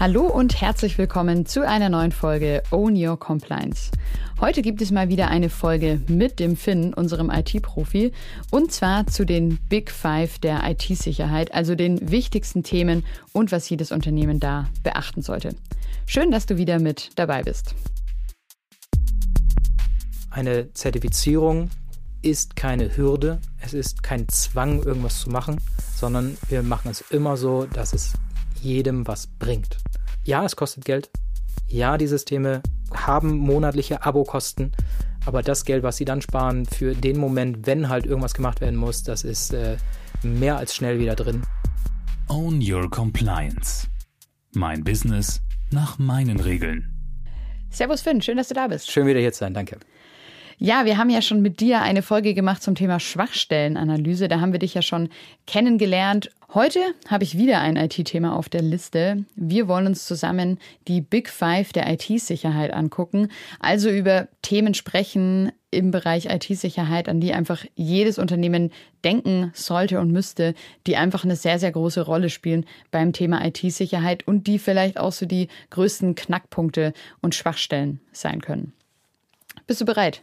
Hallo und herzlich willkommen zu einer neuen Folge Own Your Compliance. Heute gibt es mal wieder eine Folge mit dem Finn, unserem IT-Profi, und zwar zu den Big Five der IT-Sicherheit, also den wichtigsten Themen und was jedes Unternehmen da beachten sollte. Schön, dass du wieder mit dabei bist. Eine Zertifizierung ist keine Hürde, es ist kein Zwang, irgendwas zu machen, sondern wir machen es immer so, dass es jedem was bringt. Ja, es kostet Geld. Ja, die Systeme haben monatliche Abokosten. Aber das Geld, was sie dann sparen für den Moment, wenn halt irgendwas gemacht werden muss, das ist äh, mehr als schnell wieder drin. Own Your Compliance. Mein Business nach meinen Regeln. Servus Finn, schön, dass du da bist. Schön wieder hier zu sein, danke. Ja, wir haben ja schon mit dir eine Folge gemacht zum Thema Schwachstellenanalyse. Da haben wir dich ja schon kennengelernt. Heute habe ich wieder ein IT-Thema auf der Liste. Wir wollen uns zusammen die Big Five der IT-Sicherheit angucken, also über Themen sprechen im Bereich IT-Sicherheit, an die einfach jedes Unternehmen denken sollte und müsste, die einfach eine sehr, sehr große Rolle spielen beim Thema IT-Sicherheit und die vielleicht auch so die größten Knackpunkte und Schwachstellen sein können. Bist du bereit?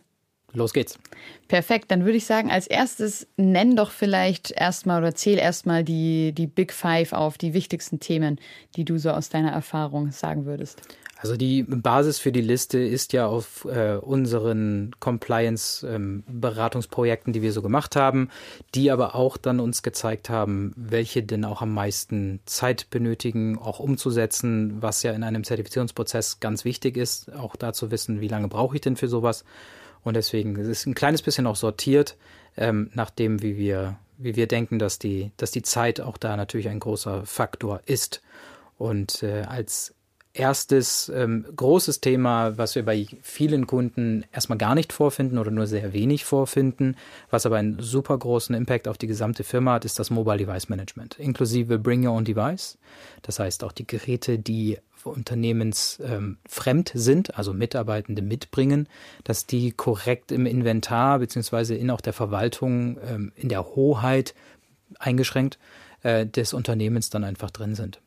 Los geht's. Perfekt, dann würde ich sagen, als erstes nenn doch vielleicht erstmal oder zähl erstmal die, die Big Five auf, die wichtigsten Themen, die du so aus deiner Erfahrung sagen würdest. Also die Basis für die Liste ist ja auf äh, unseren Compliance-Beratungsprojekten, ähm, die wir so gemacht haben, die aber auch dann uns gezeigt haben, welche denn auch am meisten Zeit benötigen, auch umzusetzen, was ja in einem Zertifizierungsprozess ganz wichtig ist, auch da zu wissen, wie lange brauche ich denn für sowas. Und deswegen es ist ein kleines bisschen auch sortiert, ähm, nach dem, wie wir, wie wir denken, dass die, dass die Zeit auch da natürlich ein großer Faktor ist. Und äh, als erstes ähm, großes Thema, was wir bei vielen Kunden erstmal gar nicht vorfinden oder nur sehr wenig vorfinden, was aber einen super großen Impact auf die gesamte Firma hat, ist das Mobile Device Management, inklusive Bring Your Own Device. Das heißt auch die Geräte, die unternehmensfremd ähm, sind, also Mitarbeitende mitbringen, dass die korrekt im Inventar beziehungsweise in auch der Verwaltung ähm, in der Hoheit eingeschränkt äh, des Unternehmens dann einfach drin sind.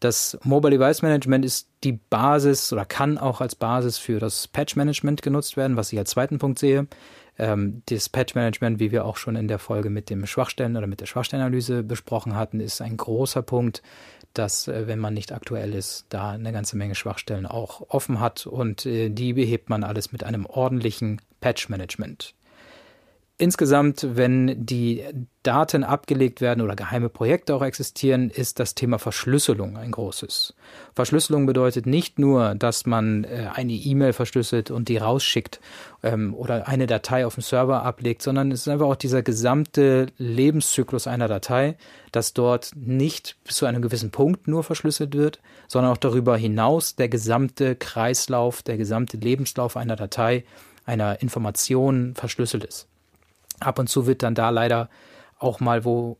Das Mobile Device Management ist die Basis oder kann auch als Basis für das Patch Management genutzt werden, was ich als zweiten Punkt sehe. Ähm, das Patch Management, wie wir auch schon in der Folge mit dem Schwachstellen oder mit der Schwachstellenanalyse besprochen hatten, ist ein großer Punkt, dass, äh, wenn man nicht aktuell ist, da eine ganze Menge Schwachstellen auch offen hat und äh, die behebt man alles mit einem ordentlichen Patch Management. Insgesamt, wenn die Daten abgelegt werden oder geheime Projekte auch existieren, ist das Thema Verschlüsselung ein großes. Verschlüsselung bedeutet nicht nur, dass man äh, eine E-Mail verschlüsselt und die rausschickt ähm, oder eine Datei auf dem Server ablegt, sondern es ist einfach auch dieser gesamte Lebenszyklus einer Datei, dass dort nicht bis zu einem gewissen Punkt nur verschlüsselt wird, sondern auch darüber hinaus der gesamte Kreislauf, der gesamte Lebenslauf einer Datei, einer Information verschlüsselt ist. Ab und zu wird dann da leider auch mal, wo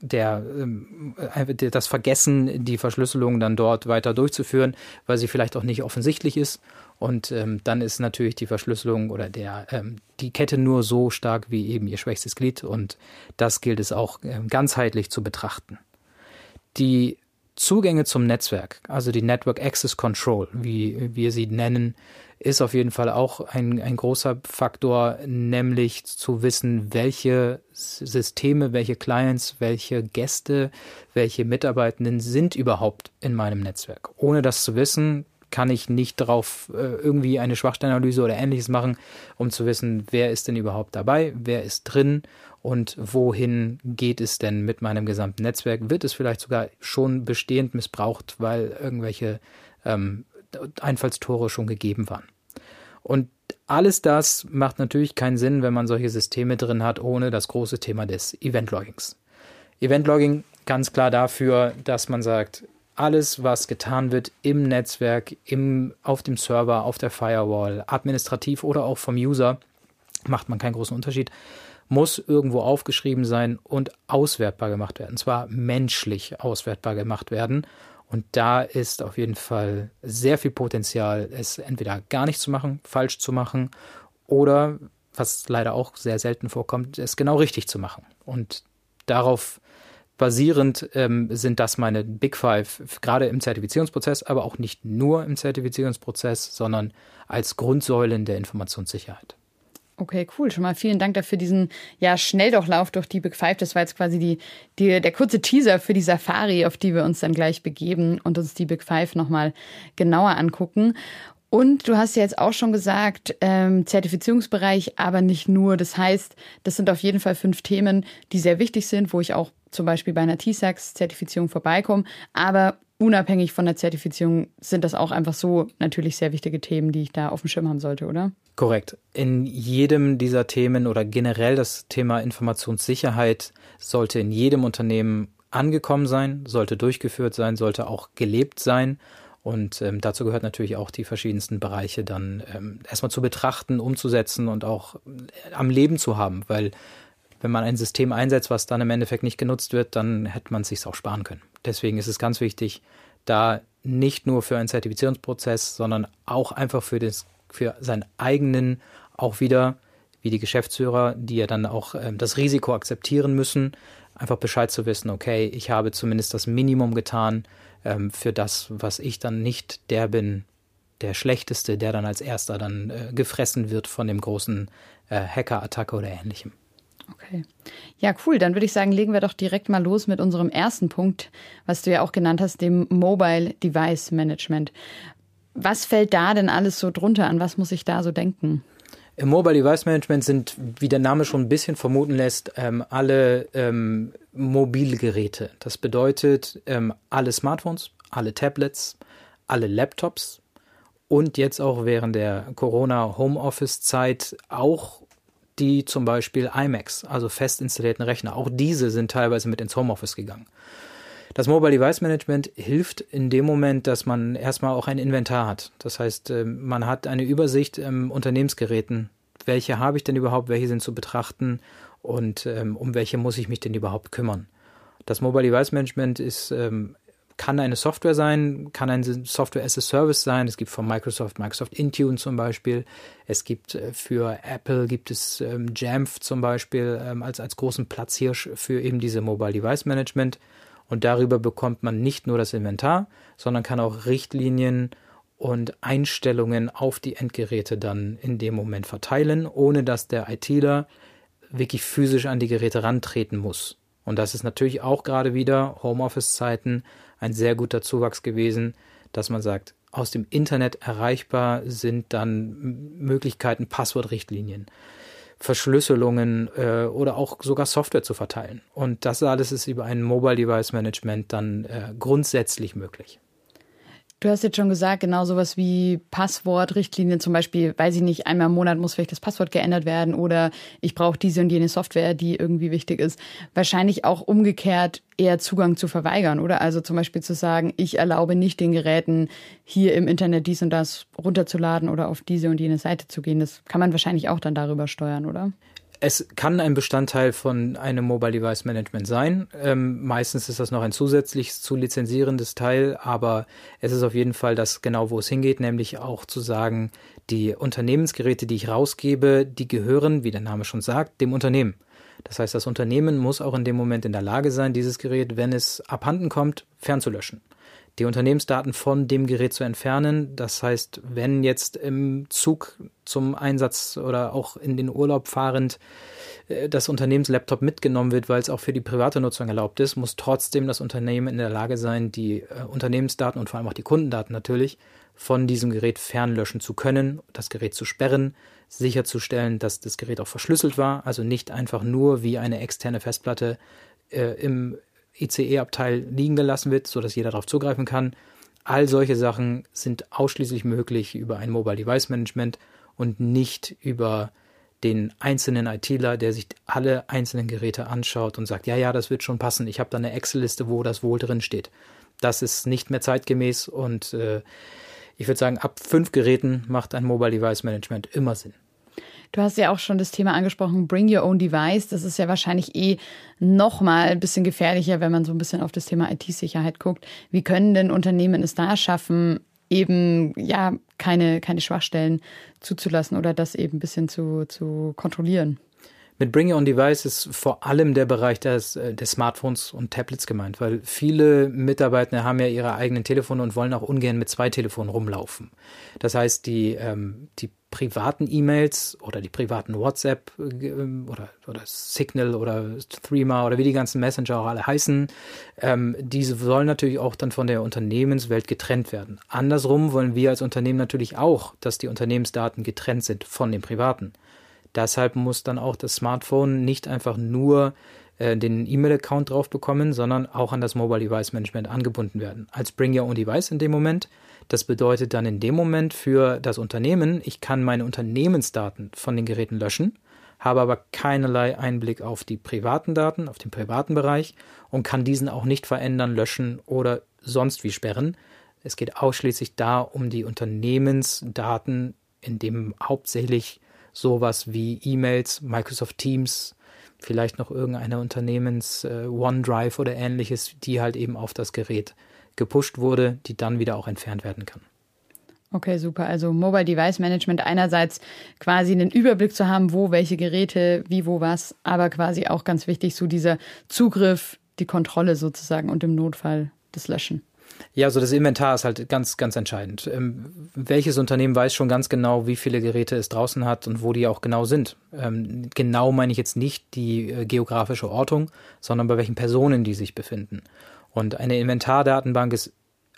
der, ähm, das Vergessen, die Verschlüsselung dann dort weiter durchzuführen, weil sie vielleicht auch nicht offensichtlich ist. Und ähm, dann ist natürlich die Verschlüsselung oder der, ähm, die Kette nur so stark wie eben ihr schwächstes Glied. Und das gilt es auch ähm, ganzheitlich zu betrachten. Die Zugänge zum Netzwerk, also die Network Access Control, wie wir sie nennen, ist auf jeden Fall auch ein, ein großer Faktor, nämlich zu wissen, welche Systeme, welche Clients, welche Gäste, welche Mitarbeitenden sind überhaupt in meinem Netzwerk. Ohne das zu wissen, kann ich nicht darauf äh, irgendwie eine Schwachstellenanalyse oder ähnliches machen, um zu wissen, wer ist denn überhaupt dabei, wer ist drin und wohin geht es denn mit meinem gesamten Netzwerk? Wird es vielleicht sogar schon bestehend missbraucht, weil irgendwelche ähm, Einfallstore schon gegeben waren. Und alles das macht natürlich keinen Sinn, wenn man solche Systeme drin hat, ohne das große Thema des Event-Loggings. Event-Logging ganz klar dafür, dass man sagt, alles, was getan wird im Netzwerk, im, auf dem Server, auf der Firewall, administrativ oder auch vom User, macht man keinen großen Unterschied, muss irgendwo aufgeschrieben sein und auswertbar gemacht werden. Und zwar menschlich auswertbar gemacht werden. Und da ist auf jeden Fall sehr viel Potenzial, es entweder gar nicht zu machen, falsch zu machen oder, was leider auch sehr selten vorkommt, es genau richtig zu machen. Und darauf basierend ähm, sind das meine Big Five, gerade im Zertifizierungsprozess, aber auch nicht nur im Zertifizierungsprozess, sondern als Grundsäulen der Informationssicherheit. Okay, cool. Schon mal vielen Dank dafür diesen ja Schnelldurchlauf durch die Big Five. Das war jetzt quasi die, die, der kurze Teaser für die Safari, auf die wir uns dann gleich begeben und uns die Big Five nochmal genauer angucken. Und du hast ja jetzt auch schon gesagt, ähm, Zertifizierungsbereich, aber nicht nur. Das heißt, das sind auf jeden Fall fünf Themen, die sehr wichtig sind, wo ich auch zum Beispiel bei einer TSAX-Zertifizierung vorbeikomme. Aber unabhängig von der Zertifizierung sind das auch einfach so natürlich sehr wichtige Themen, die ich da auf dem Schirm haben sollte, oder? Korrekt. In jedem dieser Themen oder generell das Thema Informationssicherheit sollte in jedem Unternehmen angekommen sein, sollte durchgeführt sein, sollte auch gelebt sein. Und ähm, dazu gehört natürlich auch die verschiedensten Bereiche dann ähm, erstmal zu betrachten, umzusetzen und auch äh, am Leben zu haben, weil wenn man ein System einsetzt, was dann im Endeffekt nicht genutzt wird, dann hätte man es sich auch sparen können. Deswegen ist es ganz wichtig, da nicht nur für einen Zertifizierungsprozess, sondern auch einfach für das für seinen eigenen auch wieder, wie die Geschäftsführer, die ja dann auch äh, das Risiko akzeptieren müssen, einfach Bescheid zu wissen, okay, ich habe zumindest das Minimum getan ähm, für das, was ich dann nicht der bin, der Schlechteste, der dann als erster dann äh, gefressen wird von dem großen äh, Hacker-Attacke oder ähnlichem. Okay. Ja, cool. Dann würde ich sagen, legen wir doch direkt mal los mit unserem ersten Punkt, was du ja auch genannt hast, dem Mobile Device Management. Was fällt da denn alles so drunter? An was muss ich da so denken? Im Mobile Device Management sind, wie der Name schon ein bisschen vermuten lässt, ähm, alle ähm, Mobilgeräte. Das bedeutet ähm, alle Smartphones, alle Tablets, alle Laptops und jetzt auch während der Corona Homeoffice Zeit auch die zum Beispiel iMacs, also fest installierten Rechner. Auch diese sind teilweise mit ins Homeoffice gegangen. Das Mobile Device Management hilft in dem Moment, dass man erstmal auch ein Inventar hat. Das heißt, ähm, man hat eine Übersicht im Unternehmensgeräten. Welche habe ich denn überhaupt? Welche sind zu betrachten? Und ähm, um welche muss ich mich denn überhaupt kümmern? Das Mobile Device Management ist ähm, kann eine Software sein, kann ein Software as a Service sein. Es gibt von Microsoft Microsoft Intune zum Beispiel. Es gibt äh, für Apple gibt es ähm, Jamf zum Beispiel ähm, als als großen Platzhirsch für eben diese Mobile Device Management. Und darüber bekommt man nicht nur das Inventar, sondern kann auch Richtlinien und Einstellungen auf die Endgeräte dann in dem Moment verteilen, ohne dass der ITler wirklich physisch an die Geräte rantreten muss. Und das ist natürlich auch gerade wieder Homeoffice-Zeiten ein sehr guter Zuwachs gewesen, dass man sagt, aus dem Internet erreichbar sind dann Möglichkeiten, Passwortrichtlinien. Verschlüsselungen äh, oder auch sogar Software zu verteilen. Und das alles ist über ein Mobile Device Management dann äh, grundsätzlich möglich. Du hast jetzt schon gesagt, genau sowas wie Passwortrichtlinien zum Beispiel, weiß ich nicht, einmal im Monat muss vielleicht das Passwort geändert werden oder ich brauche diese und jene Software, die irgendwie wichtig ist. Wahrscheinlich auch umgekehrt eher Zugang zu verweigern, oder? Also zum Beispiel zu sagen, ich erlaube nicht den Geräten hier im Internet dies und das runterzuladen oder auf diese und jene Seite zu gehen. Das kann man wahrscheinlich auch dann darüber steuern, oder? Es kann ein Bestandteil von einem Mobile Device Management sein. Ähm, meistens ist das noch ein zusätzliches zu lizenzierendes Teil, aber es ist auf jeden Fall das genau, wo es hingeht, nämlich auch zu sagen, die Unternehmensgeräte, die ich rausgebe, die gehören, wie der Name schon sagt, dem Unternehmen. Das heißt, das Unternehmen muss auch in dem Moment in der Lage sein, dieses Gerät, wenn es abhanden kommt, fernzulöschen die Unternehmensdaten von dem Gerät zu entfernen. Das heißt, wenn jetzt im Zug zum Einsatz oder auch in den Urlaub fahrend äh, das Unternehmenslaptop mitgenommen wird, weil es auch für die private Nutzung erlaubt ist, muss trotzdem das Unternehmen in der Lage sein, die äh, Unternehmensdaten und vor allem auch die Kundendaten natürlich von diesem Gerät fernlöschen zu können, das Gerät zu sperren, sicherzustellen, dass das Gerät auch verschlüsselt war, also nicht einfach nur wie eine externe Festplatte äh, im ICE-Abteil liegen gelassen wird, sodass jeder darauf zugreifen kann. All solche Sachen sind ausschließlich möglich über ein Mobile Device Management und nicht über den einzelnen ITler, der sich alle einzelnen Geräte anschaut und sagt, ja, ja, das wird schon passen. Ich habe da eine Excel-Liste, wo das wohl drin steht. Das ist nicht mehr zeitgemäß und äh, ich würde sagen, ab fünf Geräten macht ein Mobile Device Management immer Sinn. Du hast ja auch schon das Thema angesprochen, Bring Your Own Device. Das ist ja wahrscheinlich eh noch mal ein bisschen gefährlicher, wenn man so ein bisschen auf das Thema IT-Sicherheit guckt. Wie können denn Unternehmen es da schaffen, eben ja keine, keine Schwachstellen zuzulassen oder das eben ein bisschen zu, zu kontrollieren? Mit Bring Your Own Device ist vor allem der Bereich des, äh, des Smartphones und Tablets gemeint, weil viele Mitarbeiter haben ja ihre eigenen Telefone und wollen auch ungern mit zwei Telefonen rumlaufen. Das heißt, die, ähm, die privaten E-Mails oder die privaten WhatsApp äh, oder, oder Signal oder Threema oder wie die ganzen Messenger auch alle heißen, ähm, diese sollen natürlich auch dann von der Unternehmenswelt getrennt werden. Andersrum wollen wir als Unternehmen natürlich auch, dass die Unternehmensdaten getrennt sind von den privaten. Deshalb muss dann auch das Smartphone nicht einfach nur äh, den E-Mail-Account drauf bekommen, sondern auch an das Mobile Device Management angebunden werden. Als Bring Your Own Device in dem Moment. Das bedeutet dann in dem Moment für das Unternehmen, ich kann meine Unternehmensdaten von den Geräten löschen, habe aber keinerlei Einblick auf die privaten Daten, auf den privaten Bereich und kann diesen auch nicht verändern, löschen oder sonst wie sperren. Es geht ausschließlich da um die Unternehmensdaten, in dem hauptsächlich sowas wie E-Mails, Microsoft Teams, vielleicht noch irgendeine Unternehmens äh, OneDrive oder ähnliches, die halt eben auf das Gerät gepusht wurde, die dann wieder auch entfernt werden kann. Okay, super. Also Mobile Device Management einerseits quasi einen Überblick zu haben, wo welche Geräte, wie, wo was, aber quasi auch ganz wichtig, so dieser Zugriff, die Kontrolle sozusagen und im Notfall das Löschen. Ja, also das Inventar ist halt ganz, ganz entscheidend. Ähm, welches Unternehmen weiß schon ganz genau, wie viele Geräte es draußen hat und wo die auch genau sind? Ähm, genau meine ich jetzt nicht die äh, geografische Ortung, sondern bei welchen Personen die sich befinden. Und eine Inventardatenbank ist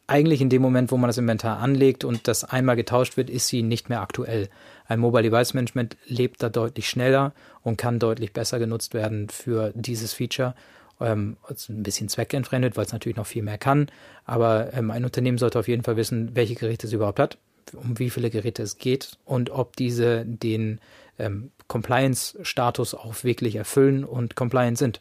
eigentlich in dem Moment, wo man das Inventar anlegt und das einmal getauscht wird, ist sie nicht mehr aktuell. Ein Mobile Device Management lebt da deutlich schneller und kann deutlich besser genutzt werden für dieses Feature ähm, ein bisschen zweckentfremdet, weil es natürlich noch viel mehr kann. Aber ähm, ein Unternehmen sollte auf jeden Fall wissen, welche Geräte es überhaupt hat, um wie viele Geräte es geht und ob diese den ähm, Compliance-Status auch wirklich erfüllen und compliant sind.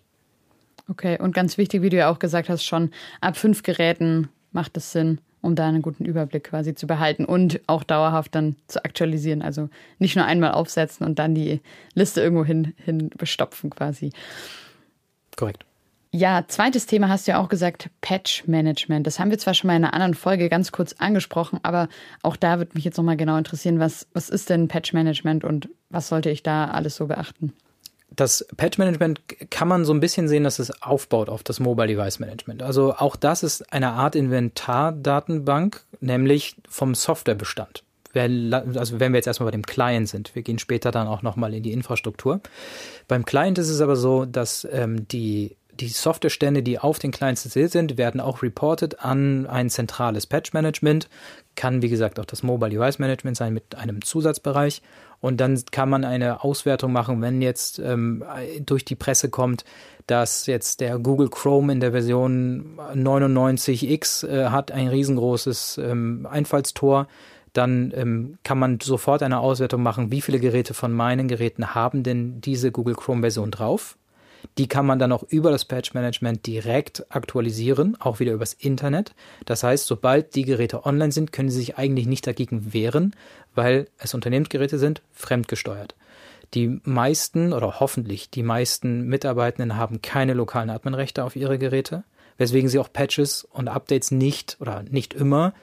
Okay, und ganz wichtig, wie du ja auch gesagt hast, schon ab fünf Geräten macht es Sinn, um da einen guten Überblick quasi zu behalten und auch dauerhaft dann zu aktualisieren. Also nicht nur einmal aufsetzen und dann die Liste irgendwo hin, hin bestopfen quasi. Korrekt. Ja, zweites Thema hast du ja auch gesagt, Patch Management. Das haben wir zwar schon mal in einer anderen Folge ganz kurz angesprochen, aber auch da würde mich jetzt nochmal genau interessieren, was, was ist denn Patch Management und was sollte ich da alles so beachten? Das Patch Management kann man so ein bisschen sehen, dass es aufbaut auf das Mobile Device Management. Also auch das ist eine Art Inventardatenbank, nämlich vom Softwarebestand. Also wenn wir jetzt erstmal bei dem Client sind, wir gehen später dann auch nochmal in die Infrastruktur. Beim Client ist es aber so, dass ähm, die die Softwarestände, die auf den Clients sind, werden auch reported an ein zentrales Patch-Management. Kann, wie gesagt, auch das Mobile Device Management sein mit einem Zusatzbereich. Und dann kann man eine Auswertung machen, wenn jetzt ähm, durch die Presse kommt, dass jetzt der Google Chrome in der Version 99X äh, hat ein riesengroßes ähm, Einfallstor dann ähm, kann man sofort eine Auswertung machen, wie viele Geräte von meinen Geräten haben denn diese Google Chrome Version drauf. Die kann man dann auch über das Patch Management direkt aktualisieren, auch wieder übers Internet. Das heißt, sobald die Geräte online sind, können sie sich eigentlich nicht dagegen wehren, weil es Unternehmensgeräte sind, fremdgesteuert. Die meisten oder hoffentlich die meisten Mitarbeitenden haben keine lokalen Adminrechte auf ihre Geräte, weswegen sie auch Patches und Updates nicht oder nicht immer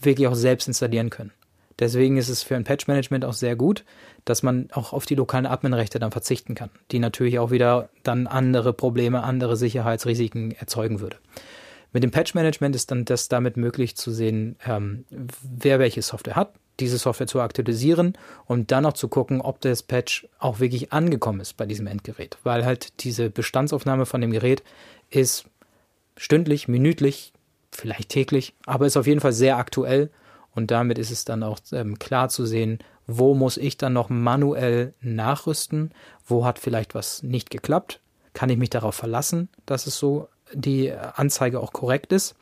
wirklich auch selbst installieren können. Deswegen ist es für ein Patch-Management auch sehr gut, dass man auch auf die lokalen Adminrechte dann verzichten kann, die natürlich auch wieder dann andere Probleme, andere Sicherheitsrisiken erzeugen würde. Mit dem Patch-Management ist dann das damit möglich zu sehen, ähm, wer welche Software hat, diese Software zu aktualisieren und dann auch zu gucken, ob das Patch auch wirklich angekommen ist bei diesem Endgerät, weil halt diese Bestandsaufnahme von dem Gerät ist stündlich, minütlich, vielleicht täglich, aber ist auf jeden Fall sehr aktuell und damit ist es dann auch ähm, klar zu sehen, wo muss ich dann noch manuell nachrüsten, wo hat vielleicht was nicht geklappt, kann ich mich darauf verlassen, dass es so die Anzeige auch korrekt ist?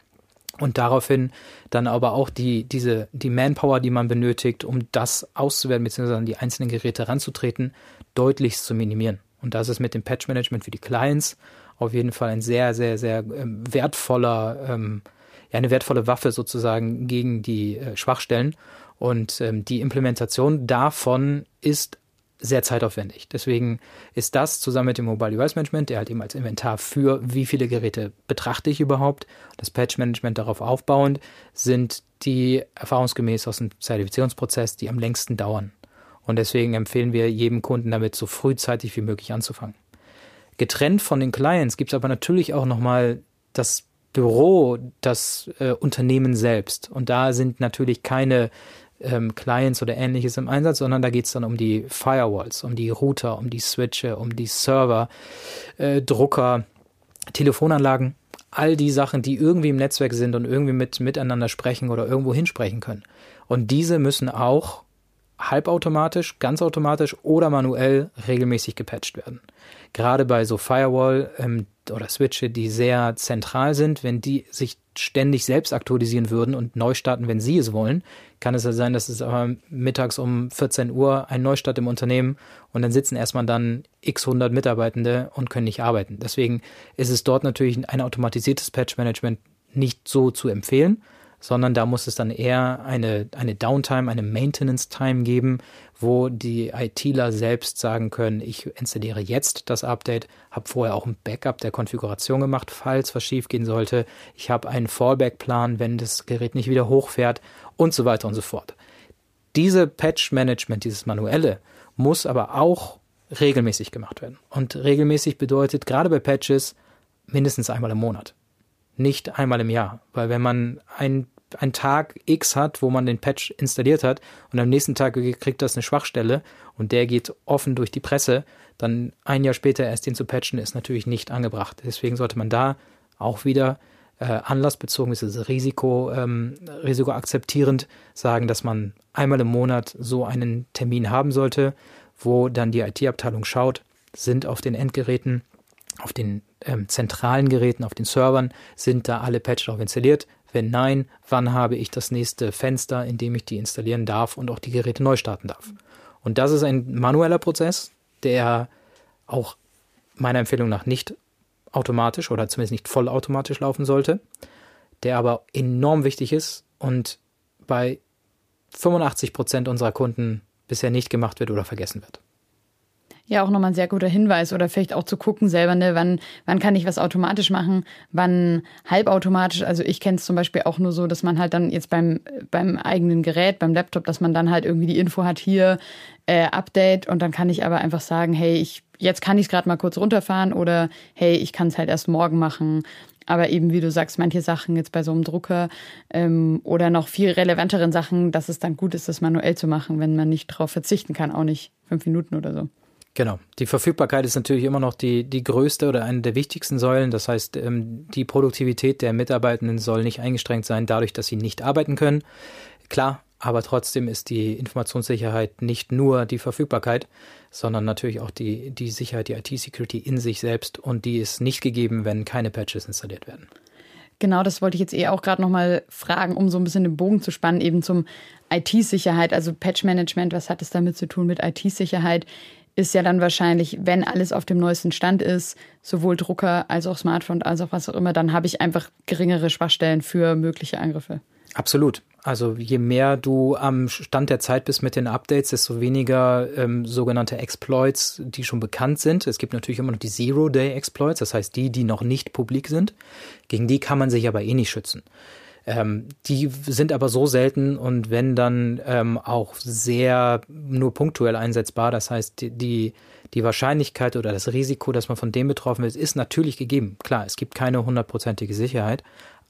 Und daraufhin dann aber auch die, diese, die Manpower, die man benötigt, um das auszuwerten, beziehungsweise an die einzelnen Geräte ranzutreten, deutlichst zu minimieren. Und das ist mit dem Patch Management für die Clients auf jeden Fall ein sehr, sehr, sehr ähm, wertvoller ähm, ja eine wertvolle Waffe sozusagen gegen die äh, Schwachstellen. Und ähm, die Implementation davon ist sehr zeitaufwendig. Deswegen ist das zusammen mit dem Mobile Device Management, der halt eben als Inventar für wie viele Geräte betrachte ich überhaupt, das Patch Management darauf aufbauend, sind die erfahrungsgemäß aus dem Zertifizierungsprozess, die am längsten dauern. Und deswegen empfehlen wir jedem Kunden damit so frühzeitig wie möglich anzufangen. Getrennt von den Clients gibt es aber natürlich auch nochmal das Büro, das äh, Unternehmen selbst. Und da sind natürlich keine ähm, Clients oder ähnliches im Einsatz, sondern da geht es dann um die Firewalls, um die Router, um die Switche, um die Server, äh, Drucker, Telefonanlagen, all die Sachen, die irgendwie im Netzwerk sind und irgendwie mit miteinander sprechen oder irgendwo hinsprechen können. Und diese müssen auch halbautomatisch, ganz automatisch oder manuell regelmäßig gepatcht werden. Gerade bei so Firewall ähm, oder Switche, die sehr zentral sind, wenn die sich ständig selbst aktualisieren würden und neu starten, wenn sie es wollen, kann es ja sein, dass es aber mittags um 14 Uhr ein Neustart im Unternehmen und dann sitzen erstmal dann x 100 Mitarbeitende und können nicht arbeiten. Deswegen ist es dort natürlich ein automatisiertes Patch-Management nicht so zu empfehlen, sondern da muss es dann eher eine, eine Downtime, eine Maintenance-Time geben, wo die ITler selbst sagen können, ich installiere jetzt das Update, habe vorher auch ein Backup der Konfiguration gemacht, falls was schiefgehen sollte. Ich habe einen Fallback-Plan, wenn das Gerät nicht wieder hochfährt und so weiter und so fort. Diese Patch-Management, dieses manuelle, muss aber auch regelmäßig gemacht werden. Und regelmäßig bedeutet gerade bei Patches mindestens einmal im Monat nicht einmal im Jahr. Weil wenn man ein einen Tag X hat, wo man den Patch installiert hat und am nächsten Tag kriegt das eine Schwachstelle und der geht offen durch die Presse, dann ein Jahr später erst den zu patchen, ist natürlich nicht angebracht. Deswegen sollte man da auch wieder äh, anlassbezogen, ist Risiko, ähm, Risiko akzeptierend sagen, dass man einmal im Monat so einen Termin haben sollte, wo dann die IT-Abteilung schaut, sind auf den Endgeräten auf den ähm, zentralen Geräten, auf den Servern, sind da alle Patches auch installiert? Wenn nein, wann habe ich das nächste Fenster, in dem ich die installieren darf und auch die Geräte neu starten darf? Und das ist ein manueller Prozess, der auch meiner Empfehlung nach nicht automatisch oder zumindest nicht vollautomatisch laufen sollte, der aber enorm wichtig ist und bei 85 Prozent unserer Kunden bisher nicht gemacht wird oder vergessen wird. Ja, auch nochmal ein sehr guter Hinweis oder vielleicht auch zu gucken selber, ne, wann, wann kann ich was automatisch machen, wann halbautomatisch. Also ich kenne es zum Beispiel auch nur so, dass man halt dann jetzt beim, beim eigenen Gerät, beim Laptop, dass man dann halt irgendwie die Info hat, hier äh, Update und dann kann ich aber einfach sagen, hey, ich jetzt kann ich es gerade mal kurz runterfahren oder hey, ich kann es halt erst morgen machen. Aber eben, wie du sagst, manche Sachen jetzt bei so einem Drucker ähm, oder noch viel relevanteren Sachen, dass es dann gut ist, das manuell zu machen, wenn man nicht drauf verzichten kann, auch nicht fünf Minuten oder so. Genau. Die Verfügbarkeit ist natürlich immer noch die, die größte oder eine der wichtigsten Säulen. Das heißt, ähm, die Produktivität der Mitarbeitenden soll nicht eingeschränkt sein, dadurch, dass sie nicht arbeiten können. Klar, aber trotzdem ist die Informationssicherheit nicht nur die Verfügbarkeit, sondern natürlich auch die, die Sicherheit, die IT-Security in sich selbst. Und die ist nicht gegeben, wenn keine Patches installiert werden. Genau, das wollte ich jetzt eh auch gerade nochmal fragen, um so ein bisschen den Bogen zu spannen, eben zum IT-Sicherheit, also Patch-Management, was hat es damit zu tun mit IT-Sicherheit? Ist ja dann wahrscheinlich, wenn alles auf dem neuesten Stand ist, sowohl Drucker als auch Smartphone als auch was auch immer, dann habe ich einfach geringere Schwachstellen für mögliche Angriffe. Absolut. Also je mehr du am Stand der Zeit bist mit den Updates, desto weniger ähm, sogenannte Exploits, die schon bekannt sind. Es gibt natürlich immer noch die Zero-Day-Exploits, das heißt die, die noch nicht publik sind. Gegen die kann man sich aber eh nicht schützen. Ähm, die sind aber so selten und wenn dann ähm, auch sehr nur punktuell einsetzbar. Das heißt, die, die Wahrscheinlichkeit oder das Risiko, dass man von dem betroffen ist, ist natürlich gegeben. Klar, es gibt keine hundertprozentige Sicherheit,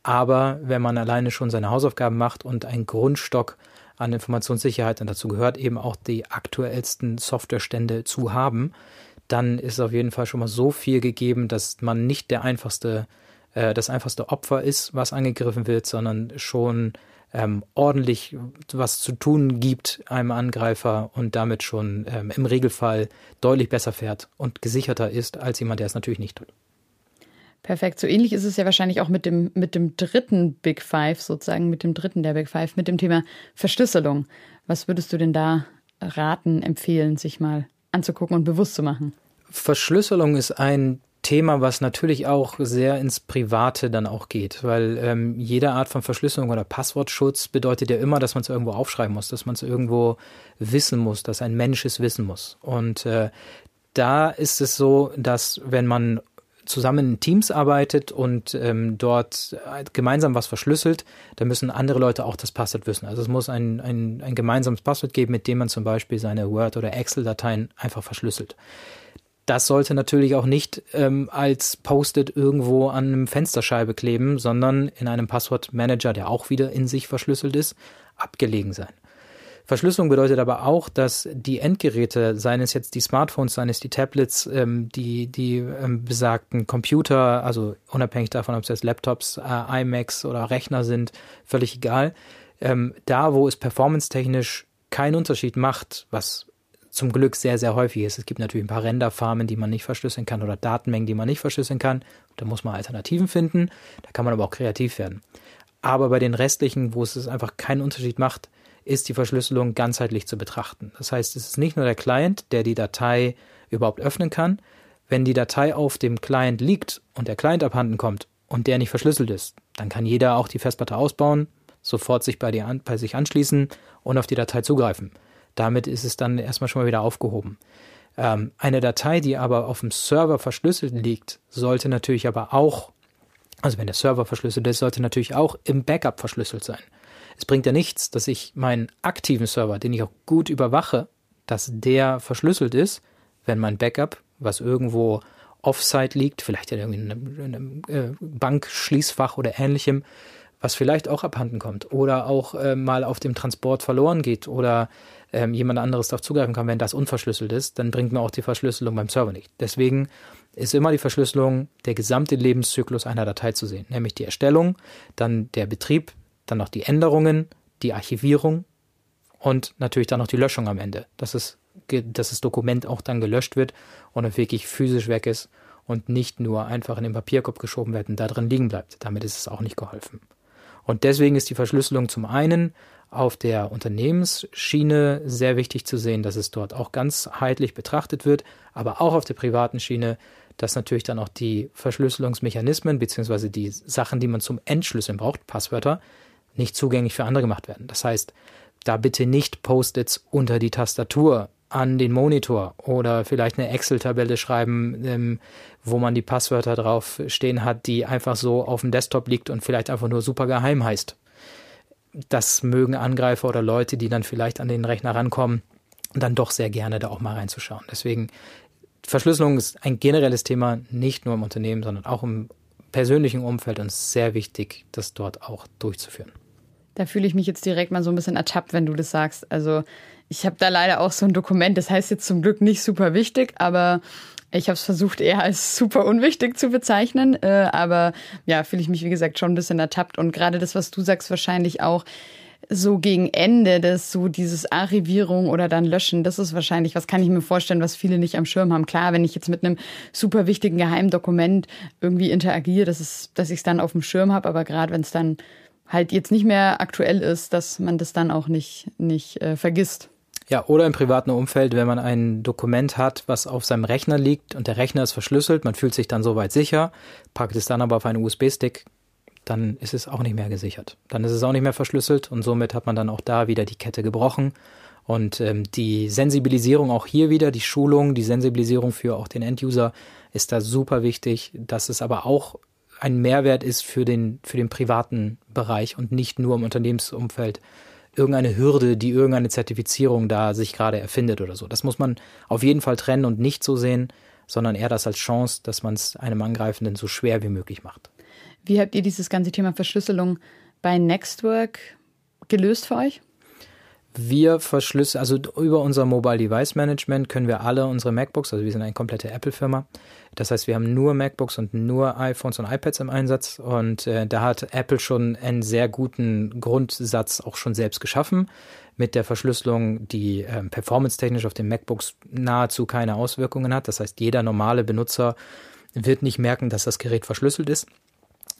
aber wenn man alleine schon seine Hausaufgaben macht und ein Grundstock an Informationssicherheit, und dazu gehört eben auch die aktuellsten Softwarestände zu haben, dann ist auf jeden Fall schon mal so viel gegeben, dass man nicht der einfachste äh, das einfachste Opfer ist, was angegriffen wird, sondern schon ähm, ordentlich was zu tun gibt einem Angreifer und damit schon ähm, im Regelfall deutlich besser fährt und gesicherter ist als jemand, der es natürlich nicht tut. Perfekt. So ähnlich ist es ja wahrscheinlich auch mit dem, mit dem dritten Big Five, sozusagen mit dem dritten der Big Five, mit dem Thema Verschlüsselung. Was würdest du denn da raten, empfehlen, sich mal anzugucken und bewusst zu machen? Verschlüsselung ist ein Thema, was natürlich auch sehr ins Private dann auch geht, weil ähm, jede Art von Verschlüsselung oder Passwortschutz bedeutet ja immer, dass man es irgendwo aufschreiben muss, dass man es irgendwo wissen muss, dass ein Mensch es wissen muss. Und äh, da ist es so, dass wenn man zusammen in Teams arbeitet und ähm, dort gemeinsam was verschlüsselt, dann müssen andere Leute auch das Passwort wissen. Also es muss ein, ein, ein gemeinsames Passwort geben, mit dem man zum Beispiel seine Word- oder Excel-Dateien einfach verschlüsselt. Das sollte natürlich auch nicht ähm, als Post-it irgendwo an einem Fensterscheibe kleben, sondern in einem Passwortmanager, der auch wieder in sich verschlüsselt ist, abgelegen sein. Verschlüsselung bedeutet aber auch, dass die Endgeräte, seien es jetzt die Smartphones, seien es die Tablets, ähm, die, die ähm, besagten Computer, also unabhängig davon, ob es jetzt Laptops, äh, iMacs oder Rechner sind, völlig egal, ähm, da wo es performance-technisch keinen Unterschied macht, was zum Glück sehr, sehr häufig ist. Es gibt natürlich ein paar Renderfarmen, die man nicht verschlüsseln kann oder Datenmengen, die man nicht verschlüsseln kann. Da muss man Alternativen finden. Da kann man aber auch kreativ werden. Aber bei den restlichen, wo es einfach keinen Unterschied macht, ist die Verschlüsselung ganzheitlich zu betrachten. Das heißt, es ist nicht nur der Client, der die Datei überhaupt öffnen kann. Wenn die Datei auf dem Client liegt und der Client abhanden kommt und der nicht verschlüsselt ist, dann kann jeder auch die Festplatte ausbauen, sofort sich bei, an, bei sich anschließen und auf die Datei zugreifen. Damit ist es dann erstmal schon mal wieder aufgehoben. Ähm, eine Datei, die aber auf dem Server verschlüsselt liegt, sollte natürlich aber auch, also wenn der Server verschlüsselt ist, sollte natürlich auch im Backup verschlüsselt sein. Es bringt ja nichts, dass ich meinen aktiven Server, den ich auch gut überwache, dass der verschlüsselt ist, wenn mein Backup, was irgendwo offsite liegt, vielleicht in einem, in einem äh, Bankschließfach oder ähnlichem, was vielleicht auch abhanden kommt oder auch äh, mal auf dem Transport verloren geht oder ähm, jemand anderes darauf zugreifen kann, wenn das unverschlüsselt ist, dann bringt mir auch die Verschlüsselung beim Server nicht. Deswegen ist immer die Verschlüsselung der gesamte Lebenszyklus einer Datei zu sehen, nämlich die Erstellung, dann der Betrieb, dann noch die Änderungen, die Archivierung und natürlich dann noch die Löschung am Ende, dass, es, dass das Dokument auch dann gelöscht wird und dann wirklich physisch weg ist und nicht nur einfach in den Papierkorb geschoben wird und da drin liegen bleibt. Damit ist es auch nicht geholfen. Und deswegen ist die Verschlüsselung zum einen auf der Unternehmensschiene sehr wichtig zu sehen, dass es dort auch ganzheitlich betrachtet wird, aber auch auf der privaten Schiene, dass natürlich dann auch die Verschlüsselungsmechanismen beziehungsweise die Sachen, die man zum Entschlüsseln braucht, Passwörter, nicht zugänglich für andere gemacht werden. Das heißt, da bitte nicht Post-its unter die Tastatur an den Monitor oder vielleicht eine Excel-Tabelle schreiben, ähm, wo man die Passwörter drauf stehen hat, die einfach so auf dem Desktop liegt und vielleicht einfach nur super geheim heißt. Das mögen Angreifer oder Leute, die dann vielleicht an den Rechner rankommen, dann doch sehr gerne da auch mal reinzuschauen. Deswegen Verschlüsselung ist ein generelles Thema, nicht nur im Unternehmen, sondern auch im persönlichen Umfeld und es ist sehr wichtig, das dort auch durchzuführen. Da fühle ich mich jetzt direkt mal so ein bisschen ertappt, wenn du das sagst. Also ich habe da leider auch so ein Dokument, das heißt jetzt zum Glück nicht super wichtig, aber ich habe es versucht eher als super unwichtig zu bezeichnen. Äh, aber ja, fühle ich mich, wie gesagt, schon ein bisschen ertappt. Und gerade das, was du sagst, wahrscheinlich auch so gegen Ende, das so dieses Archivierung oder dann Löschen, das ist wahrscheinlich, was kann ich mir vorstellen, was viele nicht am Schirm haben. Klar, wenn ich jetzt mit einem super wichtigen Geheimdokument irgendwie interagiere, das ist, dass ich es dann auf dem Schirm habe, aber gerade wenn es dann halt jetzt nicht mehr aktuell ist, dass man das dann auch nicht, nicht äh, vergisst. Ja, oder im privaten Umfeld, wenn man ein Dokument hat, was auf seinem Rechner liegt und der Rechner ist verschlüsselt, man fühlt sich dann soweit sicher, packt es dann aber auf einen USB-Stick, dann ist es auch nicht mehr gesichert. Dann ist es auch nicht mehr verschlüsselt und somit hat man dann auch da wieder die Kette gebrochen. Und ähm, die Sensibilisierung auch hier wieder, die Schulung, die Sensibilisierung für auch den Enduser ist da super wichtig, dass es aber auch ein Mehrwert ist für den, für den privaten Bereich und nicht nur im Unternehmensumfeld irgendeine Hürde, die irgendeine Zertifizierung da sich gerade erfindet oder so. Das muss man auf jeden Fall trennen und nicht so sehen, sondern eher das als Chance, dass man es einem Angreifenden so schwer wie möglich macht. Wie habt ihr dieses ganze Thema Verschlüsselung bei Nextwork gelöst für euch? Wir verschlüsseln, also über unser Mobile Device Management können wir alle unsere MacBooks, also wir sind eine komplette Apple-Firma. Das heißt, wir haben nur MacBooks und nur iPhones und iPads im Einsatz. Und äh, da hat Apple schon einen sehr guten Grundsatz auch schon selbst geschaffen mit der Verschlüsselung, die äh, performance-technisch auf den MacBooks nahezu keine Auswirkungen hat. Das heißt, jeder normale Benutzer wird nicht merken, dass das Gerät verschlüsselt ist.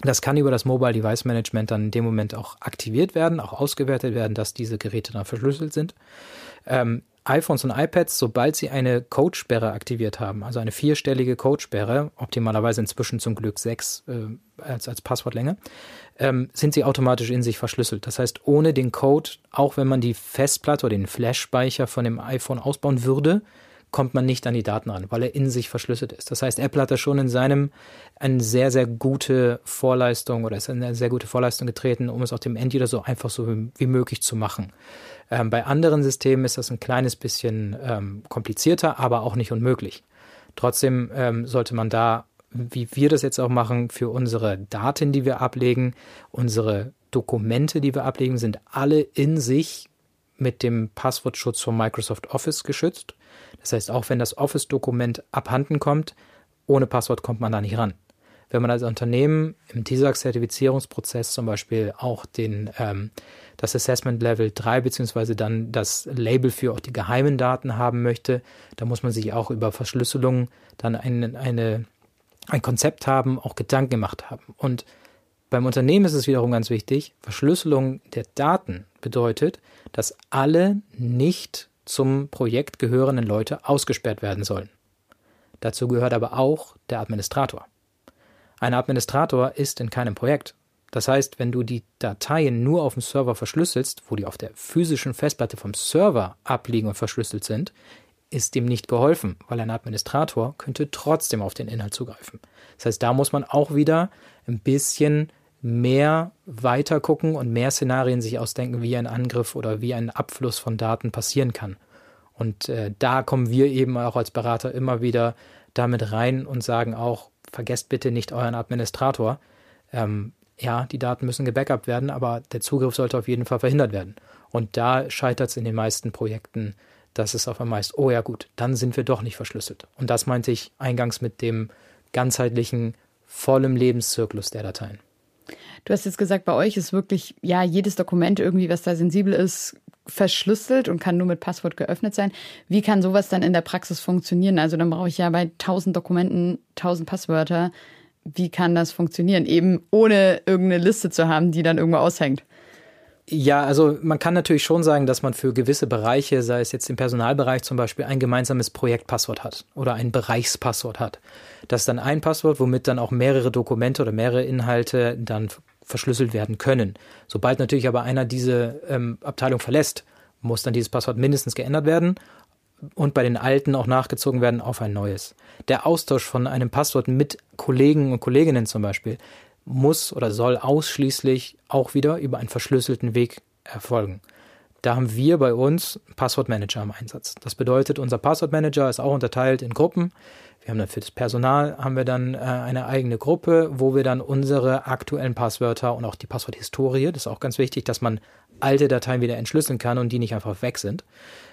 Das kann über das Mobile Device Management dann in dem Moment auch aktiviert werden, auch ausgewertet werden, dass diese Geräte dann verschlüsselt sind. Ähm, iPhones und iPads, sobald sie eine Codesperre aktiviert haben, also eine vierstellige Codesperre, optimalerweise inzwischen zum Glück sechs äh, als, als Passwortlänge, ähm, sind sie automatisch in sich verschlüsselt. Das heißt, ohne den Code, auch wenn man die Festplatte oder den Flash-Speicher von dem iPhone ausbauen würde, kommt man nicht an die Daten ran, weil er in sich verschlüsselt ist. Das heißt, Apple hat da schon in seinem eine sehr, sehr gute Vorleistung oder ist eine sehr gute Vorleistung getreten, um es auch dem End-User so einfach so wie möglich zu machen. Ähm, bei anderen Systemen ist das ein kleines bisschen ähm, komplizierter, aber auch nicht unmöglich. Trotzdem ähm, sollte man da, wie wir das jetzt auch machen, für unsere Daten, die wir ablegen, unsere Dokumente, die wir ablegen, sind alle in sich mit dem Passwortschutz von Microsoft Office geschützt. Das heißt, auch wenn das Office-Dokument abhanden kommt, ohne Passwort kommt man da nicht ran. Wenn man als Unternehmen im TISAX-Zertifizierungsprozess zum Beispiel auch den, ähm, das Assessment Level 3 beziehungsweise dann das Label für auch die geheimen Daten haben möchte, da muss man sich auch über Verschlüsselung dann ein, eine, ein Konzept haben, auch Gedanken gemacht haben. Und beim Unternehmen ist es wiederum ganz wichtig, Verschlüsselung der Daten bedeutet, dass alle nicht zum Projekt gehörenden Leute ausgesperrt werden sollen. Dazu gehört aber auch der Administrator. Ein Administrator ist in keinem Projekt. Das heißt, wenn du die Dateien nur auf dem Server verschlüsselst, wo die auf der physischen Festplatte vom Server abliegen und verschlüsselt sind, ist dem nicht geholfen, weil ein Administrator könnte trotzdem auf den Inhalt zugreifen. Das heißt, da muss man auch wieder ein bisschen mehr weiter gucken und mehr Szenarien sich ausdenken, wie ein Angriff oder wie ein Abfluss von Daten passieren kann. Und äh, da kommen wir eben auch als Berater immer wieder damit rein und sagen auch, vergesst bitte nicht euren Administrator. Ähm, ja, die Daten müssen gebackupt werden, aber der Zugriff sollte auf jeden Fall verhindert werden. Und da scheitert es in den meisten Projekten, dass es auf einmal ist, oh ja gut, dann sind wir doch nicht verschlüsselt. Und das meinte ich eingangs mit dem ganzheitlichen, vollem Lebenszyklus der Dateien. Du hast jetzt gesagt, bei euch ist wirklich, ja, jedes Dokument irgendwie, was da sensibel ist, verschlüsselt und kann nur mit Passwort geöffnet sein. Wie kann sowas dann in der Praxis funktionieren? Also dann brauche ich ja bei tausend Dokumenten tausend Passwörter. Wie kann das funktionieren? Eben ohne irgendeine Liste zu haben, die dann irgendwo aushängt. Ja, also man kann natürlich schon sagen, dass man für gewisse Bereiche, sei es jetzt im Personalbereich zum Beispiel, ein gemeinsames Projektpasswort hat oder ein Bereichspasswort hat. Das ist dann ein Passwort, womit dann auch mehrere Dokumente oder mehrere Inhalte dann verschlüsselt werden können. Sobald natürlich aber einer diese ähm, Abteilung verlässt, muss dann dieses Passwort mindestens geändert werden und bei den alten auch nachgezogen werden auf ein neues. Der Austausch von einem Passwort mit Kollegen und Kolleginnen zum Beispiel muss oder soll ausschließlich auch wieder über einen verschlüsselten Weg erfolgen. Da haben wir bei uns Passwortmanager im Einsatz. Das bedeutet, unser Passwortmanager ist auch unterteilt in Gruppen. Wir haben dann für das Personal haben wir dann äh, eine eigene Gruppe, wo wir dann unsere aktuellen Passwörter und auch die Passworthistorie, das ist auch ganz wichtig, dass man alte Dateien wieder entschlüsseln kann und die nicht einfach weg sind,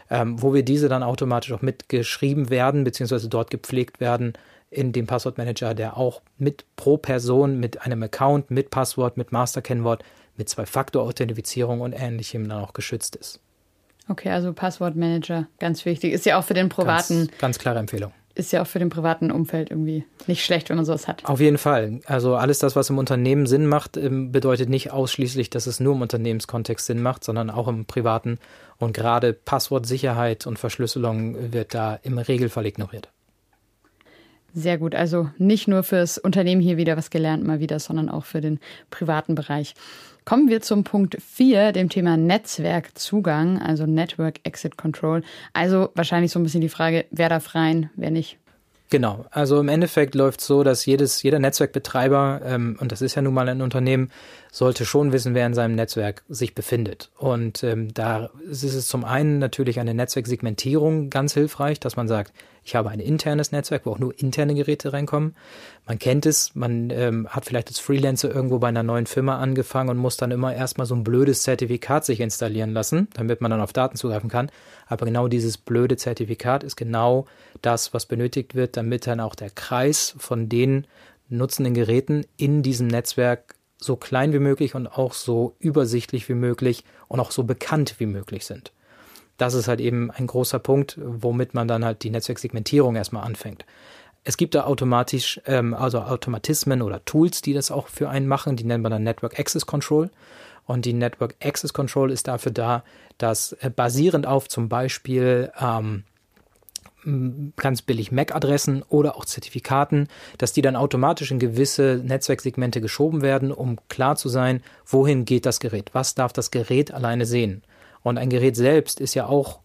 ähm, wo wir diese dann automatisch auch mitgeschrieben werden, beziehungsweise dort gepflegt werden, in dem Passwortmanager, der auch mit pro Person, mit einem Account, mit Passwort, mit Masterkennwort, mit Zwei-Faktor-Authentifizierung und ähnlichem dann auch geschützt ist. Okay, also Passwortmanager, ganz wichtig. Ist ja auch für den privaten. Ganz, ganz klare Empfehlung. Ist ja auch für den privaten Umfeld irgendwie nicht schlecht, wenn man sowas hat. Auf jeden Fall. Also alles das, was im Unternehmen Sinn macht, ähm, bedeutet nicht ausschließlich, dass es nur im Unternehmenskontext Sinn macht, sondern auch im privaten. Und gerade Passwortsicherheit und Verschlüsselung wird da im Regelfall ignoriert. Sehr gut. Also nicht nur fürs Unternehmen hier wieder was gelernt, mal wieder, sondern auch für den privaten Bereich. Kommen wir zum Punkt 4, dem Thema Netzwerkzugang, also Network Exit Control. Also wahrscheinlich so ein bisschen die Frage, wer darf rein, wer nicht. Genau, also im Endeffekt läuft es so, dass jedes, jeder Netzwerkbetreiber, ähm, und das ist ja nun mal ein Unternehmen, sollte schon wissen, wer in seinem Netzwerk sich befindet. Und ähm, da ist es zum einen natürlich eine Netzwerksegmentierung ganz hilfreich, dass man sagt, ich habe ein internes Netzwerk, wo auch nur interne Geräte reinkommen. Man kennt es, man ähm, hat vielleicht als Freelancer irgendwo bei einer neuen Firma angefangen und muss dann immer erstmal so ein blödes Zertifikat sich installieren lassen, damit man dann auf Daten zugreifen kann. Aber genau dieses blöde Zertifikat ist genau das, was benötigt wird, damit dann auch der Kreis von den nutzenden Geräten in diesem Netzwerk so klein wie möglich und auch so übersichtlich wie möglich und auch so bekannt wie möglich sind das ist halt eben ein großer Punkt, womit man dann halt die Netzwerksegmentierung erstmal anfängt. Es gibt da automatisch, ähm, also Automatismen oder Tools, die das auch für einen machen, die nennt man dann Network Access Control. Und die Network Access Control ist dafür da, dass äh, basierend auf zum Beispiel ähm, ganz billig MAC-Adressen oder auch Zertifikaten, dass die dann automatisch in gewisse Netzwerksegmente geschoben werden, um klar zu sein, wohin geht das Gerät, was darf das Gerät alleine sehen. Und ein Gerät selbst ist ja auch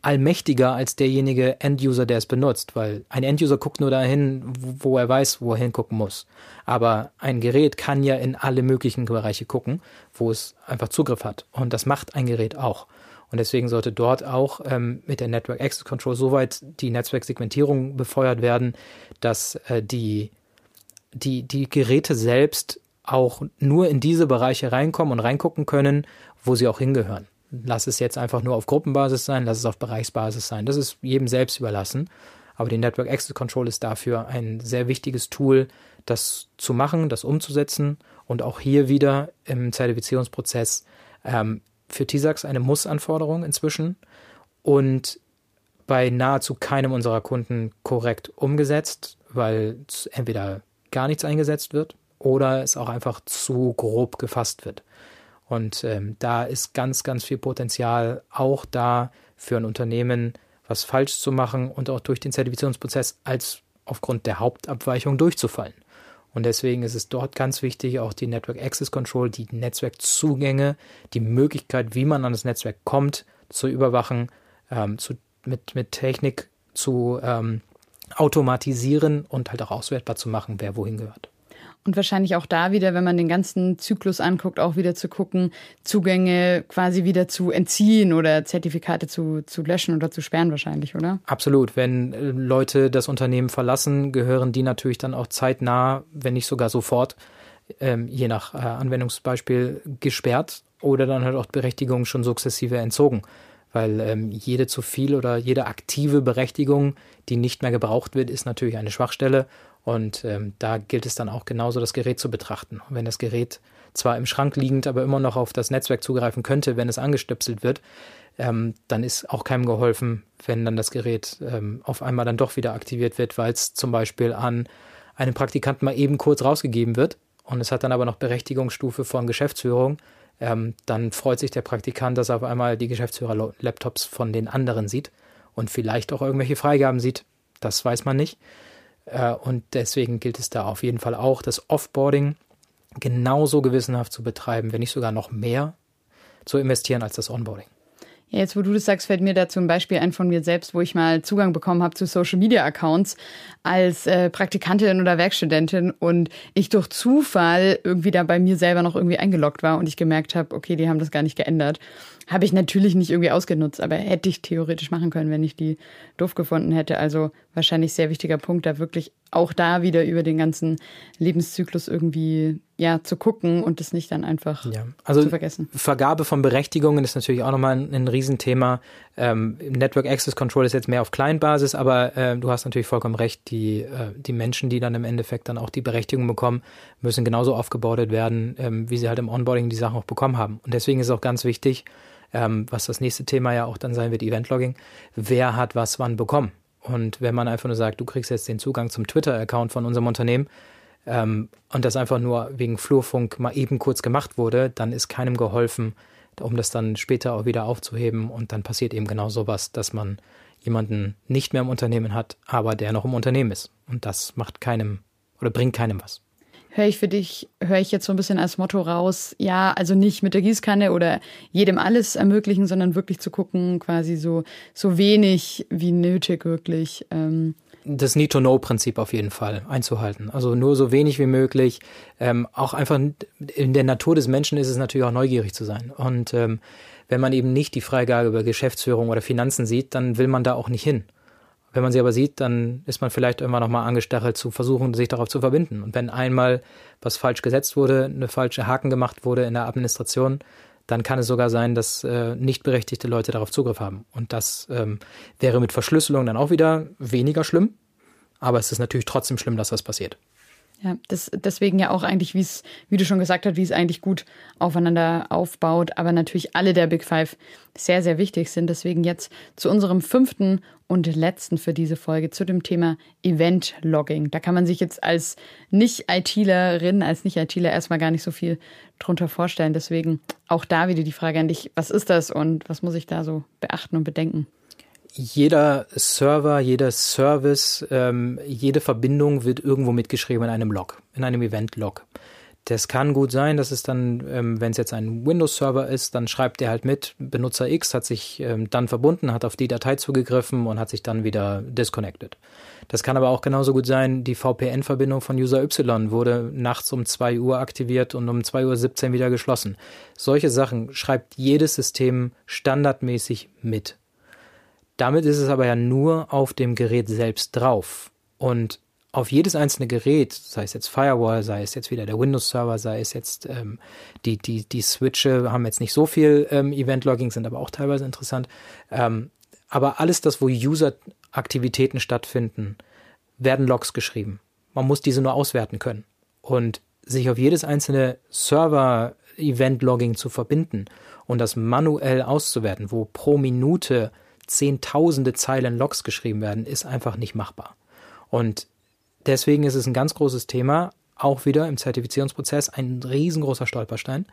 allmächtiger als derjenige End-User, der es benutzt, weil ein End-User guckt nur dahin, wo er weiß, wo er hingucken muss. Aber ein Gerät kann ja in alle möglichen Bereiche gucken, wo es einfach Zugriff hat. Und das macht ein Gerät auch. Und deswegen sollte dort auch ähm, mit der Network Access Control soweit die Netzwerksegmentierung befeuert werden, dass äh, die, die, die Geräte selbst auch nur in diese Bereiche reinkommen und reingucken können, wo sie auch hingehören lass es jetzt einfach nur auf Gruppenbasis sein, lass es auf Bereichsbasis sein. Das ist jedem selbst überlassen. Aber die Network Access Control ist dafür ein sehr wichtiges Tool, das zu machen, das umzusetzen und auch hier wieder im Zertifizierungsprozess ähm, für TISAX eine Muss-Anforderung inzwischen und bei nahezu keinem unserer Kunden korrekt umgesetzt, weil entweder gar nichts eingesetzt wird oder es auch einfach zu grob gefasst wird. Und ähm, da ist ganz, ganz viel Potenzial auch da für ein Unternehmen, was falsch zu machen und auch durch den Zertifizierungsprozess als aufgrund der Hauptabweichung durchzufallen. Und deswegen ist es dort ganz wichtig, auch die Network Access Control, die Netzwerkzugänge, die Möglichkeit, wie man an das Netzwerk kommt, zu überwachen, ähm, zu, mit, mit Technik zu ähm, automatisieren und halt auch auswertbar zu machen, wer wohin gehört. Und wahrscheinlich auch da wieder, wenn man den ganzen Zyklus anguckt, auch wieder zu gucken, Zugänge quasi wieder zu entziehen oder Zertifikate zu, zu löschen oder zu sperren wahrscheinlich, oder? Absolut. Wenn äh, Leute das Unternehmen verlassen, gehören die natürlich dann auch zeitnah, wenn nicht sogar sofort, ähm, je nach äh, Anwendungsbeispiel gesperrt oder dann halt auch Berechtigungen schon sukzessive entzogen. Weil ähm, jede zu viel oder jede aktive Berechtigung, die nicht mehr gebraucht wird, ist natürlich eine Schwachstelle und ähm, da gilt es dann auch genauso, das Gerät zu betrachten. Und wenn das Gerät zwar im Schrank liegend, aber immer noch auf das Netzwerk zugreifen könnte, wenn es angestöpselt wird, ähm, dann ist auch keinem geholfen, wenn dann das Gerät ähm, auf einmal dann doch wieder aktiviert wird, weil es zum Beispiel an einen Praktikanten mal eben kurz rausgegeben wird und es hat dann aber noch Berechtigungsstufe von Geschäftsführung, ähm, dann freut sich der Praktikant, dass er auf einmal die Geschäftsführer-Laptops von den anderen sieht und vielleicht auch irgendwelche Freigaben sieht. Das weiß man nicht. Äh, und deswegen gilt es da auf jeden Fall auch, das Offboarding genauso gewissenhaft zu betreiben, wenn nicht sogar noch mehr zu investieren als das Onboarding. Ja, jetzt, wo du das sagst, fällt mir dazu ein Beispiel ein von mir selbst, wo ich mal Zugang bekommen habe zu Social Media Accounts als äh, Praktikantin oder Werkstudentin und ich durch Zufall irgendwie da bei mir selber noch irgendwie eingeloggt war und ich gemerkt habe, okay, die haben das gar nicht geändert. Habe ich natürlich nicht irgendwie ausgenutzt, aber hätte ich theoretisch machen können, wenn ich die doof gefunden hätte. Also wahrscheinlich sehr wichtiger Punkt, da wirklich auch da wieder über den ganzen Lebenszyklus irgendwie ja zu gucken und das nicht dann einfach ja. also zu vergessen. Vergabe von Berechtigungen ist natürlich auch nochmal ein, ein Riesenthema. Ähm, Network Access Control ist jetzt mehr auf Kleinbasis, aber äh, du hast natürlich vollkommen recht, die, äh, die Menschen, die dann im Endeffekt dann auch die Berechtigung bekommen, müssen genauso aufgebaut werden, ähm, wie sie halt im Onboarding die Sachen auch bekommen haben. Und deswegen ist es auch ganz wichtig, ähm, was das nächste Thema ja auch dann sein wird, Eventlogging, wer hat was wann bekommen. Und wenn man einfach nur sagt, du kriegst jetzt den Zugang zum Twitter-Account von unserem Unternehmen ähm, und das einfach nur wegen Flurfunk mal eben kurz gemacht wurde, dann ist keinem geholfen, um das dann später auch wieder aufzuheben. Und dann passiert eben genau sowas, dass man jemanden nicht mehr im Unternehmen hat, aber der noch im Unternehmen ist. Und das macht keinem oder bringt keinem was höre ich für dich, höre ich jetzt so ein bisschen als Motto raus, ja, also nicht mit der Gießkanne oder jedem alles ermöglichen, sondern wirklich zu gucken, quasi so, so wenig wie nötig wirklich. Ähm. Das Need-to-Know-Prinzip auf jeden Fall einzuhalten. Also nur so wenig wie möglich. Ähm, auch einfach in der Natur des Menschen ist es natürlich auch neugierig zu sein. Und ähm, wenn man eben nicht die Freigabe über Geschäftsführung oder Finanzen sieht, dann will man da auch nicht hin. Wenn man sie aber sieht, dann ist man vielleicht irgendwann nochmal angestachelt zu versuchen, sich darauf zu verbinden. Und wenn einmal was falsch gesetzt wurde, eine falsche Haken gemacht wurde in der Administration, dann kann es sogar sein, dass äh, nicht berechtigte Leute darauf Zugriff haben. Und das ähm, wäre mit Verschlüsselung dann auch wieder weniger schlimm. Aber es ist natürlich trotzdem schlimm, dass das passiert. Ja, das, deswegen ja auch eigentlich, wie es, wie du schon gesagt hast, wie es eigentlich gut aufeinander aufbaut, aber natürlich alle der Big Five sehr, sehr wichtig sind. Deswegen jetzt zu unserem fünften und letzten für diese Folge zu dem Thema Event-Logging. Da kann man sich jetzt als Nicht-ITlerin, als Nicht-ITler erstmal gar nicht so viel drunter vorstellen. Deswegen auch da wieder die Frage an dich, was ist das und was muss ich da so beachten und bedenken? Jeder Server, jeder Service, ähm, jede Verbindung wird irgendwo mitgeschrieben in einem Log, in einem Event-Log. Das kann gut sein, dass es dann, ähm, wenn es jetzt ein Windows-Server ist, dann schreibt der halt mit, Benutzer X hat sich ähm, dann verbunden, hat auf die Datei zugegriffen und hat sich dann wieder disconnected. Das kann aber auch genauso gut sein, die VPN-Verbindung von User Y wurde nachts um 2 Uhr aktiviert und um 2.17 Uhr wieder geschlossen. Solche Sachen schreibt jedes System standardmäßig mit. Damit ist es aber ja nur auf dem Gerät selbst drauf. Und auf jedes einzelne Gerät, sei es jetzt Firewall, sei es jetzt wieder der Windows-Server, sei es jetzt ähm, die, die, die Switche, haben jetzt nicht so viel ähm, Event-Logging, sind aber auch teilweise interessant. Ähm, aber alles das, wo User-Aktivitäten stattfinden, werden Logs geschrieben. Man muss diese nur auswerten können. Und sich auf jedes einzelne Server-Event-Logging zu verbinden und das manuell auszuwerten, wo pro Minute zehntausende Zeilen Logs geschrieben werden, ist einfach nicht machbar. Und Deswegen ist es ein ganz großes Thema, auch wieder im Zertifizierungsprozess ein riesengroßer Stolperstein,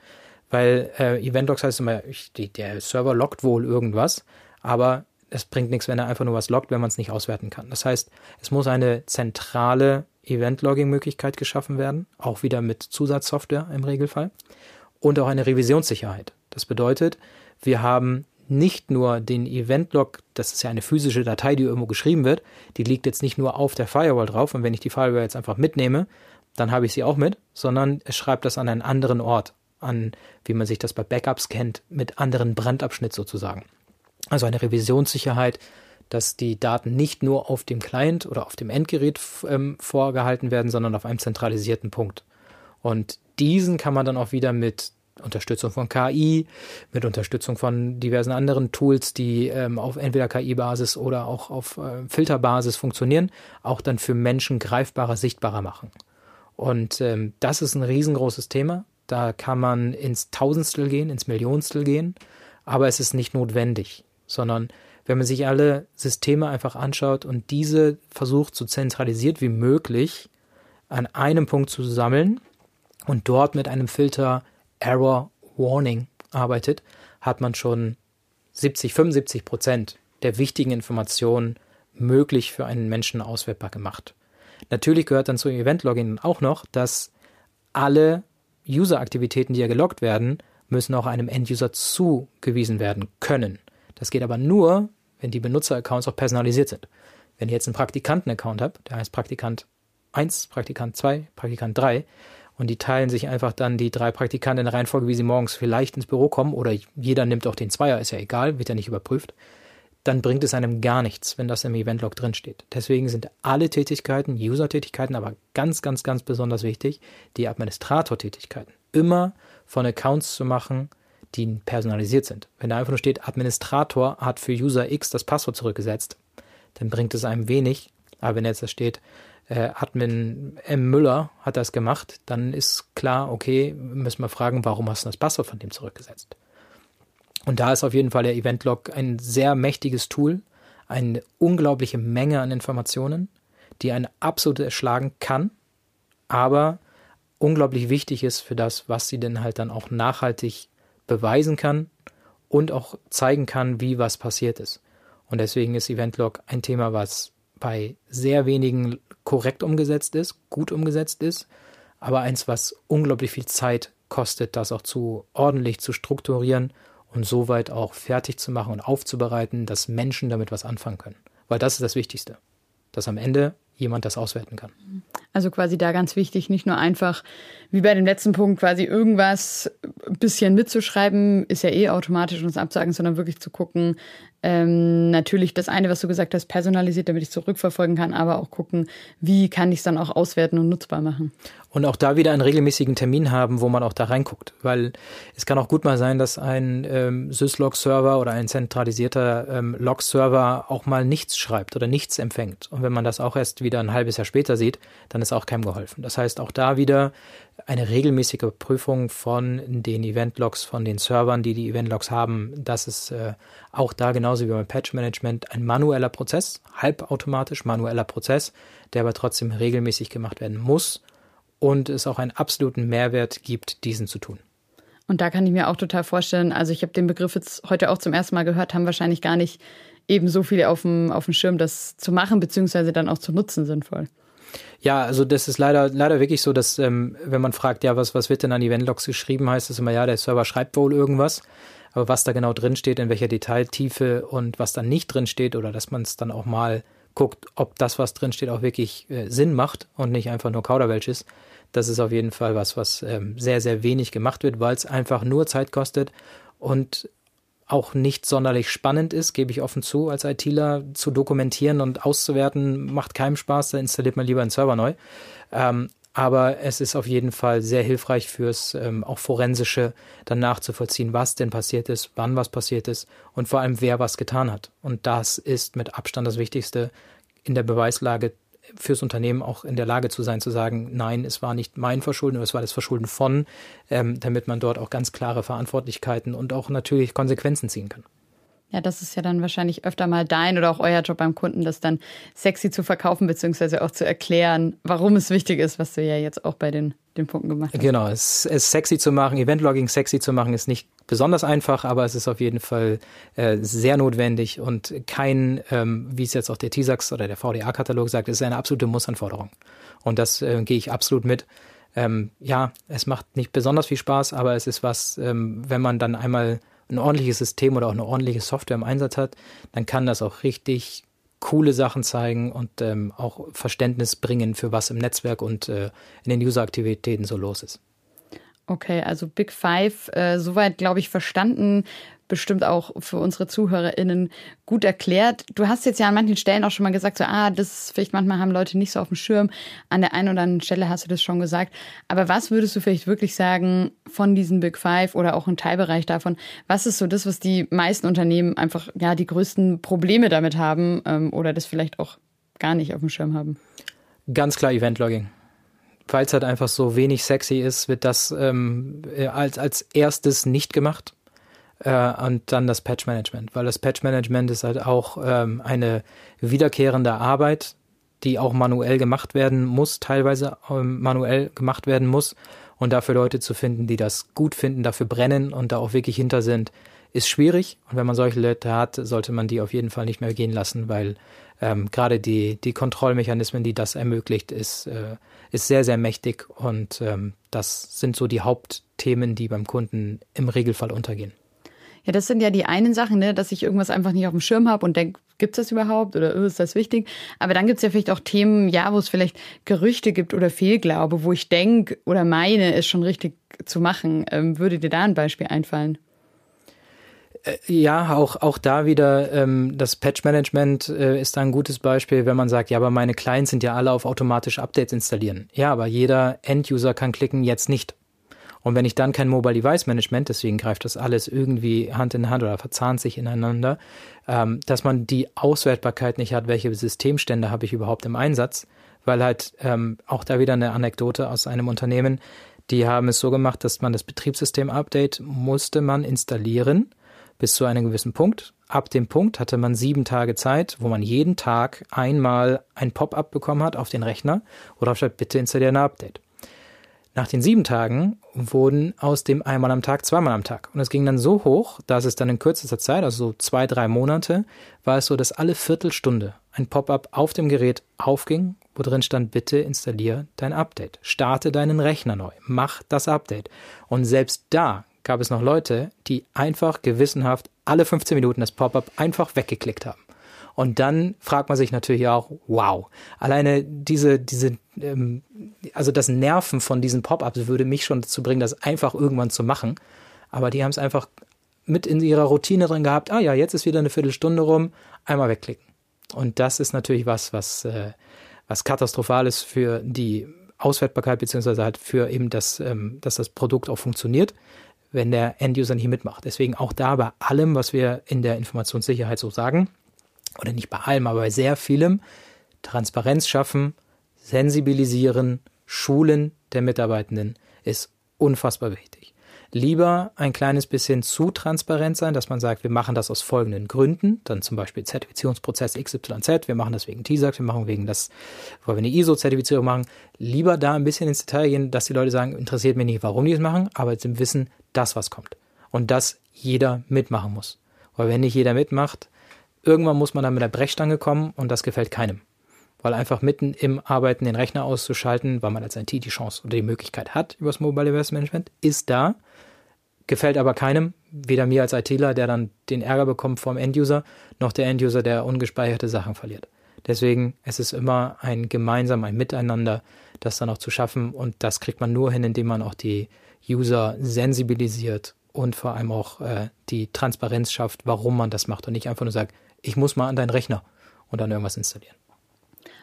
weil äh, Eventlogs heißt immer, ich, die, der Server loggt wohl irgendwas, aber es bringt nichts, wenn er einfach nur was loggt, wenn man es nicht auswerten kann. Das heißt, es muss eine zentrale Event-Logging-Möglichkeit geschaffen werden, auch wieder mit Zusatzsoftware im Regelfall und auch eine Revisionssicherheit. Das bedeutet, wir haben nicht nur den Event-Log, das ist ja eine physische Datei, die irgendwo geschrieben wird, die liegt jetzt nicht nur auf der Firewall drauf und wenn ich die Firewall jetzt einfach mitnehme, dann habe ich sie auch mit, sondern es schreibt das an einen anderen Ort, an, wie man sich das bei Backups kennt, mit anderen Brandabschnitt sozusagen. Also eine Revisionssicherheit, dass die Daten nicht nur auf dem Client oder auf dem Endgerät ähm, vorgehalten werden, sondern auf einem zentralisierten Punkt. Und diesen kann man dann auch wieder mit Unterstützung von KI, mit Unterstützung von diversen anderen Tools, die ähm, auf entweder KI-Basis oder auch auf äh, Filterbasis funktionieren, auch dann für Menschen greifbarer, sichtbarer machen. Und ähm, das ist ein riesengroßes Thema. Da kann man ins Tausendstel gehen, ins Millionstel gehen, aber es ist nicht notwendig, sondern wenn man sich alle Systeme einfach anschaut und diese versucht, so zentralisiert wie möglich an einem Punkt zu sammeln und dort mit einem Filter Error Warning arbeitet, hat man schon 70, 75 Prozent der wichtigen Informationen möglich für einen Menschen auswertbar gemacht. Natürlich gehört dann zum Event-Login auch noch, dass alle User-Aktivitäten, die ja geloggt werden, müssen auch einem End-User zugewiesen werden können. Das geht aber nur, wenn die Benutzer-Accounts auch personalisiert sind. Wenn ich jetzt einen Praktikanten-Account habe, der heißt Praktikant 1, Praktikant 2, Praktikant 3, und die teilen sich einfach dann die drei Praktikanten in der Reihenfolge, wie sie morgens vielleicht ins Büro kommen oder jeder nimmt auch den Zweier, ist ja egal, wird ja nicht überprüft, dann bringt es einem gar nichts, wenn das im Eventlog drinsteht. Deswegen sind alle Tätigkeiten, User-Tätigkeiten, aber ganz, ganz, ganz besonders wichtig, die Administrator-Tätigkeiten. Immer von Accounts zu machen, die personalisiert sind. Wenn da einfach nur steht, Administrator hat für User X das Passwort zurückgesetzt, dann bringt es einem wenig. Aber wenn jetzt da steht, äh, Admin M. Müller hat das gemacht, dann ist klar, okay, müssen wir fragen, warum hast du das Passwort von dem zurückgesetzt? Und da ist auf jeden Fall der Eventlog ein sehr mächtiges Tool, eine unglaubliche Menge an Informationen, die einen absolut erschlagen kann, aber unglaublich wichtig ist für das, was sie denn halt dann auch nachhaltig beweisen kann und auch zeigen kann, wie was passiert ist. Und deswegen ist Eventlog ein Thema, was bei sehr wenigen korrekt umgesetzt ist, gut umgesetzt ist, aber eins, was unglaublich viel Zeit kostet, das auch zu ordentlich zu strukturieren und soweit auch fertig zu machen und aufzubereiten, dass Menschen damit was anfangen können. Weil das ist das Wichtigste, dass am Ende jemand das auswerten kann. Also quasi da ganz wichtig, nicht nur einfach wie bei dem letzten Punkt quasi irgendwas ein bisschen mitzuschreiben, ist ja eh automatisch uns absagen, sondern wirklich zu gucken, ähm, natürlich das eine, was du gesagt hast, personalisiert, damit ich zurückverfolgen kann, aber auch gucken, wie kann ich es dann auch auswerten und nutzbar machen. Und auch da wieder einen regelmäßigen Termin haben, wo man auch da reinguckt. Weil es kann auch gut mal sein, dass ein ähm, Syslog-Server oder ein zentralisierter ähm, Log-Server auch mal nichts schreibt oder nichts empfängt. Und wenn man das auch erst wieder ein halbes Jahr später sieht, dann ist auch keinem geholfen. Das heißt, auch da wieder eine regelmäßige Prüfung von den Event-Logs, von den Servern, die die Event-Logs haben. Das ist äh, auch da genauso wie beim Patch-Management ein manueller Prozess, halbautomatisch manueller Prozess, der aber trotzdem regelmäßig gemacht werden muss und es auch einen absoluten Mehrwert gibt, diesen zu tun. Und da kann ich mir auch total vorstellen, also ich habe den Begriff jetzt heute auch zum ersten Mal gehört, haben wahrscheinlich gar nicht eben so viele auf dem, auf dem Schirm, das zu machen, beziehungsweise dann auch zu nutzen sinnvoll. Ja, also das ist leider, leider wirklich so, dass ähm, wenn man fragt, ja, was, was wird denn an Eventlogs geschrieben, heißt es immer, ja, der Server schreibt wohl irgendwas. Aber was da genau drin steht, in welcher Detailtiefe und was da nicht drin steht oder dass man es dann auch mal guckt, ob das, was drin steht, auch wirklich äh, Sinn macht und nicht einfach nur Kauderwelsch ist. Das ist auf jeden Fall was, was ähm, sehr, sehr wenig gemacht wird, weil es einfach nur Zeit kostet und auch nicht sonderlich spannend ist, gebe ich offen zu, als ITler zu dokumentieren und auszuwerten, macht keinem Spaß, da installiert man lieber einen Server neu. Ähm, aber es ist auf jeden Fall sehr hilfreich fürs ähm, auch forensische dann nachzuvollziehen, was denn passiert ist, wann was passiert ist und vor allem wer was getan hat. Und das ist mit Abstand das Wichtigste in der Beweislage fürs Unternehmen auch in der Lage zu sein, zu sagen, nein, es war nicht mein Verschulden, es war das Verschulden von, ähm, damit man dort auch ganz klare Verantwortlichkeiten und auch natürlich Konsequenzen ziehen kann. Ja, das ist ja dann wahrscheinlich öfter mal dein oder auch euer Job beim Kunden, das dann sexy zu verkaufen, beziehungsweise auch zu erklären, warum es wichtig ist, was du ja jetzt auch bei den, den Punkten gemacht hast. Genau, es, es sexy zu machen, Eventlogging sexy zu machen, ist nicht besonders einfach, aber es ist auf jeden Fall äh, sehr notwendig und kein, ähm, wie es jetzt auch der TISAX oder der VDA-Katalog sagt, ist eine absolute Mussanforderung. Und das äh, gehe ich absolut mit. Ähm, ja, es macht nicht besonders viel Spaß, aber es ist was, ähm, wenn man dann einmal ein ordentliches System oder auch eine ordentliche Software im Einsatz hat, dann kann das auch richtig coole Sachen zeigen und ähm, auch Verständnis bringen, für was im Netzwerk und äh, in den User-Aktivitäten so los ist. Okay, also Big Five, äh, soweit glaube ich verstanden bestimmt auch für unsere ZuhörerInnen gut erklärt. Du hast jetzt ja an manchen Stellen auch schon mal gesagt, so, ah, das vielleicht manchmal haben Leute nicht so auf dem Schirm. An der einen oder anderen Stelle hast du das schon gesagt. Aber was würdest du vielleicht wirklich sagen von diesen Big Five oder auch ein Teilbereich davon? Was ist so das, was die meisten Unternehmen einfach, ja, die größten Probleme damit haben ähm, oder das vielleicht auch gar nicht auf dem Schirm haben? Ganz klar Event-Logging weil es halt einfach so wenig sexy ist, wird das ähm, als, als erstes nicht gemacht äh, und dann das Patch Management, weil das Patch Management ist halt auch ähm, eine wiederkehrende Arbeit, die auch manuell gemacht werden muss, teilweise ähm, manuell gemacht werden muss. Und dafür Leute zu finden, die das gut finden, dafür brennen und da auch wirklich hinter sind, ist schwierig. Und wenn man solche Leute hat, sollte man die auf jeden Fall nicht mehr gehen lassen, weil ähm, gerade die, die Kontrollmechanismen, die das ermöglicht, ist, äh, ist sehr, sehr mächtig. Und ähm, das sind so die Hauptthemen, die beim Kunden im Regelfall untergehen. Ja, das sind ja die einen Sachen, ne, dass ich irgendwas einfach nicht auf dem Schirm habe und denke, gibt es das überhaupt oder oh, ist das wichtig? Aber dann gibt es ja vielleicht auch Themen, ja, wo es vielleicht Gerüchte gibt oder Fehlglaube, wo ich denke oder meine, es schon richtig zu machen. Ähm, würde dir da ein Beispiel einfallen? Äh, ja, auch, auch da wieder ähm, das Patch-Management äh, ist da ein gutes Beispiel, wenn man sagt, ja, aber meine Clients sind ja alle auf automatische Updates installieren. Ja, aber jeder End-User kann klicken, jetzt nicht. Und wenn ich dann kein Mobile Device Management, deswegen greift das alles irgendwie Hand in Hand oder verzahnt sich ineinander, ähm, dass man die Auswertbarkeit nicht hat, welche Systemstände habe ich überhaupt im Einsatz, weil halt ähm, auch da wieder eine Anekdote aus einem Unternehmen, die haben es so gemacht, dass man das Betriebssystem-Update musste man installieren bis zu einem gewissen Punkt. Ab dem Punkt hatte man sieben Tage Zeit, wo man jeden Tag einmal ein Pop-up bekommen hat auf den Rechner oder statt bitte installieren ein Update. Nach den sieben Tagen wurden aus dem einmal am Tag zweimal am Tag. Und es ging dann so hoch, dass es dann in kürzester Zeit, also so zwei, drei Monate, war es so, dass alle Viertelstunde ein Pop-up auf dem Gerät aufging, wo drin stand, bitte installier dein Update. Starte deinen Rechner neu. Mach das Update. Und selbst da gab es noch Leute, die einfach gewissenhaft alle 15 Minuten das Pop-up einfach weggeklickt haben. Und dann fragt man sich natürlich auch, wow, alleine diese, diese, ähm, also das Nerven von diesen Pop-ups würde mich schon dazu bringen, das einfach irgendwann zu machen. Aber die haben es einfach mit in ihrer Routine drin gehabt, ah ja, jetzt ist wieder eine Viertelstunde rum, einmal wegklicken. Und das ist natürlich was, was, äh, was katastrophal ist für die Auswertbarkeit, beziehungsweise halt für eben das, ähm, dass das Produkt auch funktioniert, wenn der End-User nicht mitmacht. Deswegen auch da bei allem, was wir in der Informationssicherheit so sagen, oder nicht bei allem, aber bei sehr vielem, Transparenz schaffen, sensibilisieren, schulen der Mitarbeitenden ist unfassbar wichtig. Lieber ein kleines bisschen zu transparent sein, dass man sagt, wir machen das aus folgenden Gründen, dann zum Beispiel Zertifizierungsprozess XYZ, wir machen das wegen TISAX, wir machen wegen das, weil wir eine ISO-Zertifizierung machen. Lieber da ein bisschen ins Detail gehen, dass die Leute sagen, interessiert mich nicht, warum die es machen, aber im Wissen, dass was kommt. Und dass jeder mitmachen muss. Weil wenn nicht jeder mitmacht, irgendwann muss man dann mit der Brechstange kommen und das gefällt keinem. weil einfach mitten im Arbeiten den Rechner auszuschalten, weil man als IT die Chance oder die Möglichkeit hat über das Mobile Device Management, ist da, gefällt aber keinem, weder mir als ITler, der dann den Ärger bekommt vom Enduser, noch der Enduser, der ungespeicherte Sachen verliert. Deswegen es ist immer ein gemeinsam, ein Miteinander, das dann auch zu schaffen und das kriegt man nur hin, indem man auch die User sensibilisiert und vor allem auch äh, die Transparenz schafft, warum man das macht und nicht einfach nur sagt, ich muss mal an deinen Rechner und dann irgendwas installieren.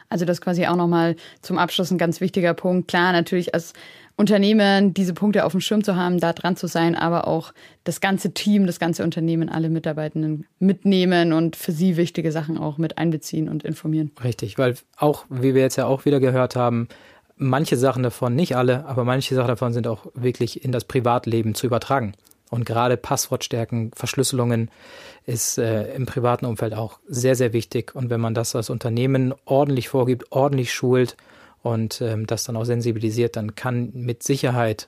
Also das ist quasi auch nochmal zum Abschluss ein ganz wichtiger Punkt. Klar, natürlich als Unternehmen diese Punkte auf dem Schirm zu haben, da dran zu sein, aber auch das ganze Team, das ganze Unternehmen, alle Mitarbeitenden mitnehmen und für sie wichtige Sachen auch mit einbeziehen und informieren. Richtig, weil auch, wie wir jetzt ja auch wieder gehört haben, manche Sachen davon, nicht alle, aber manche Sachen davon sind auch wirklich in das Privatleben zu übertragen. Und gerade Passwortstärken, Verschlüsselungen ist äh, im privaten Umfeld auch sehr, sehr wichtig. Und wenn man das als Unternehmen ordentlich vorgibt, ordentlich schult und ähm, das dann auch sensibilisiert, dann kann mit Sicherheit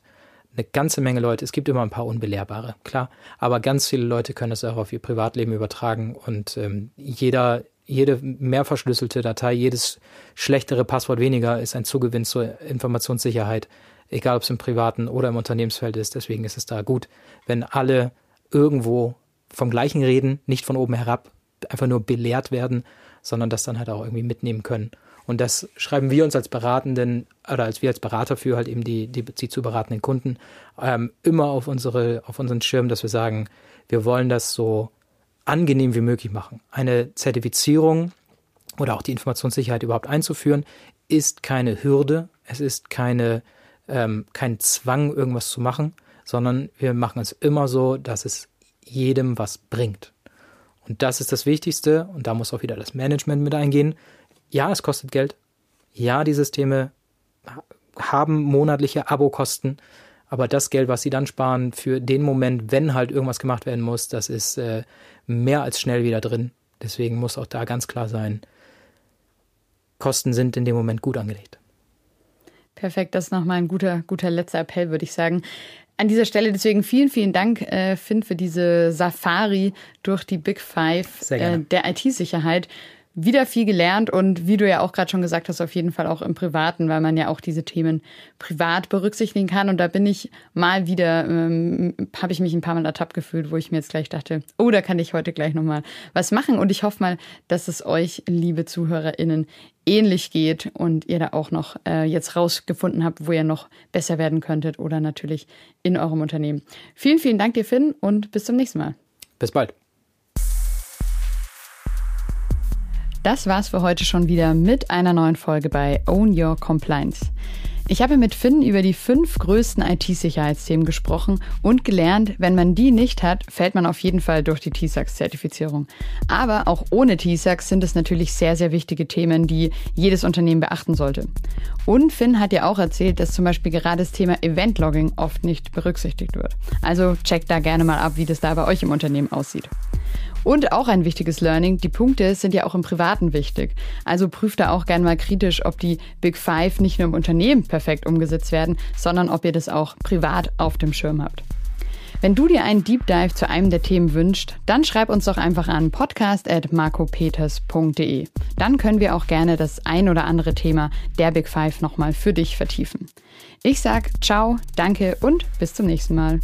eine ganze Menge Leute, es gibt immer ein paar Unbelehrbare, klar, aber ganz viele Leute können es auch auf ihr Privatleben übertragen und ähm, jeder, jede mehr verschlüsselte Datei, jedes schlechtere Passwort weniger ist ein Zugewinn zur Informationssicherheit egal ob es im privaten oder im Unternehmensfeld ist. Deswegen ist es da gut, wenn alle irgendwo vom gleichen reden, nicht von oben herab, einfach nur belehrt werden, sondern das dann halt auch irgendwie mitnehmen können. Und das schreiben wir uns als Beratenden oder als wir als Berater für halt eben die, die, die zu beratenden Kunden ähm, immer auf unsere, auf unseren Schirm, dass wir sagen, wir wollen das so angenehm wie möglich machen. Eine Zertifizierung oder auch die Informationssicherheit überhaupt einzuführen, ist keine Hürde. Es ist keine ähm, kein Zwang, irgendwas zu machen, sondern wir machen es immer so, dass es jedem was bringt. Und das ist das Wichtigste und da muss auch wieder das Management mit eingehen. Ja, es kostet Geld. Ja, die Systeme haben monatliche Abokosten, aber das Geld, was sie dann sparen für den Moment, wenn halt irgendwas gemacht werden muss, das ist äh, mehr als schnell wieder drin. Deswegen muss auch da ganz klar sein, Kosten sind in dem Moment gut angelegt. Perfekt, das ist nochmal ein guter, guter letzter Appell, würde ich sagen. An dieser Stelle deswegen vielen, vielen Dank, äh, Finn, für diese Safari durch die Big Five äh, der IT-Sicherheit wieder viel gelernt und wie du ja auch gerade schon gesagt hast, auf jeden Fall auch im Privaten, weil man ja auch diese Themen privat berücksichtigen kann. Und da bin ich mal wieder, ähm, habe ich mich ein paar Mal ertappt gefühlt, wo ich mir jetzt gleich dachte, oh, da kann ich heute gleich nochmal was machen. Und ich hoffe mal, dass es euch, liebe ZuhörerInnen, ähnlich geht und ihr da auch noch äh, jetzt rausgefunden habt, wo ihr noch besser werden könntet oder natürlich in eurem Unternehmen. Vielen, vielen Dank dir, Finn, und bis zum nächsten Mal. Bis bald. Das war's für heute schon wieder mit einer neuen Folge bei Own Your Compliance. Ich habe mit Finn über die fünf größten IT-Sicherheitsthemen gesprochen und gelernt, wenn man die nicht hat, fällt man auf jeden Fall durch die TISAX-Zertifizierung. Aber auch ohne TISAX sind es natürlich sehr, sehr wichtige Themen, die jedes Unternehmen beachten sollte. Und Finn hat ja auch erzählt, dass zum Beispiel gerade das Thema Event-Logging oft nicht berücksichtigt wird. Also checkt da gerne mal ab, wie das da bei euch im Unternehmen aussieht. Und auch ein wichtiges Learning, die Punkte sind ja auch im Privaten wichtig. Also prüft da auch gerne mal kritisch, ob die Big Five nicht nur im Unternehmen perfekt umgesetzt werden, sondern ob ihr das auch privat auf dem Schirm habt. Wenn du dir einen Deep Dive zu einem der Themen wünscht, dann schreib uns doch einfach an podcast.marcopeters.de. Dann können wir auch gerne das ein oder andere Thema der Big Five nochmal für dich vertiefen. Ich sag ciao, danke und bis zum nächsten Mal.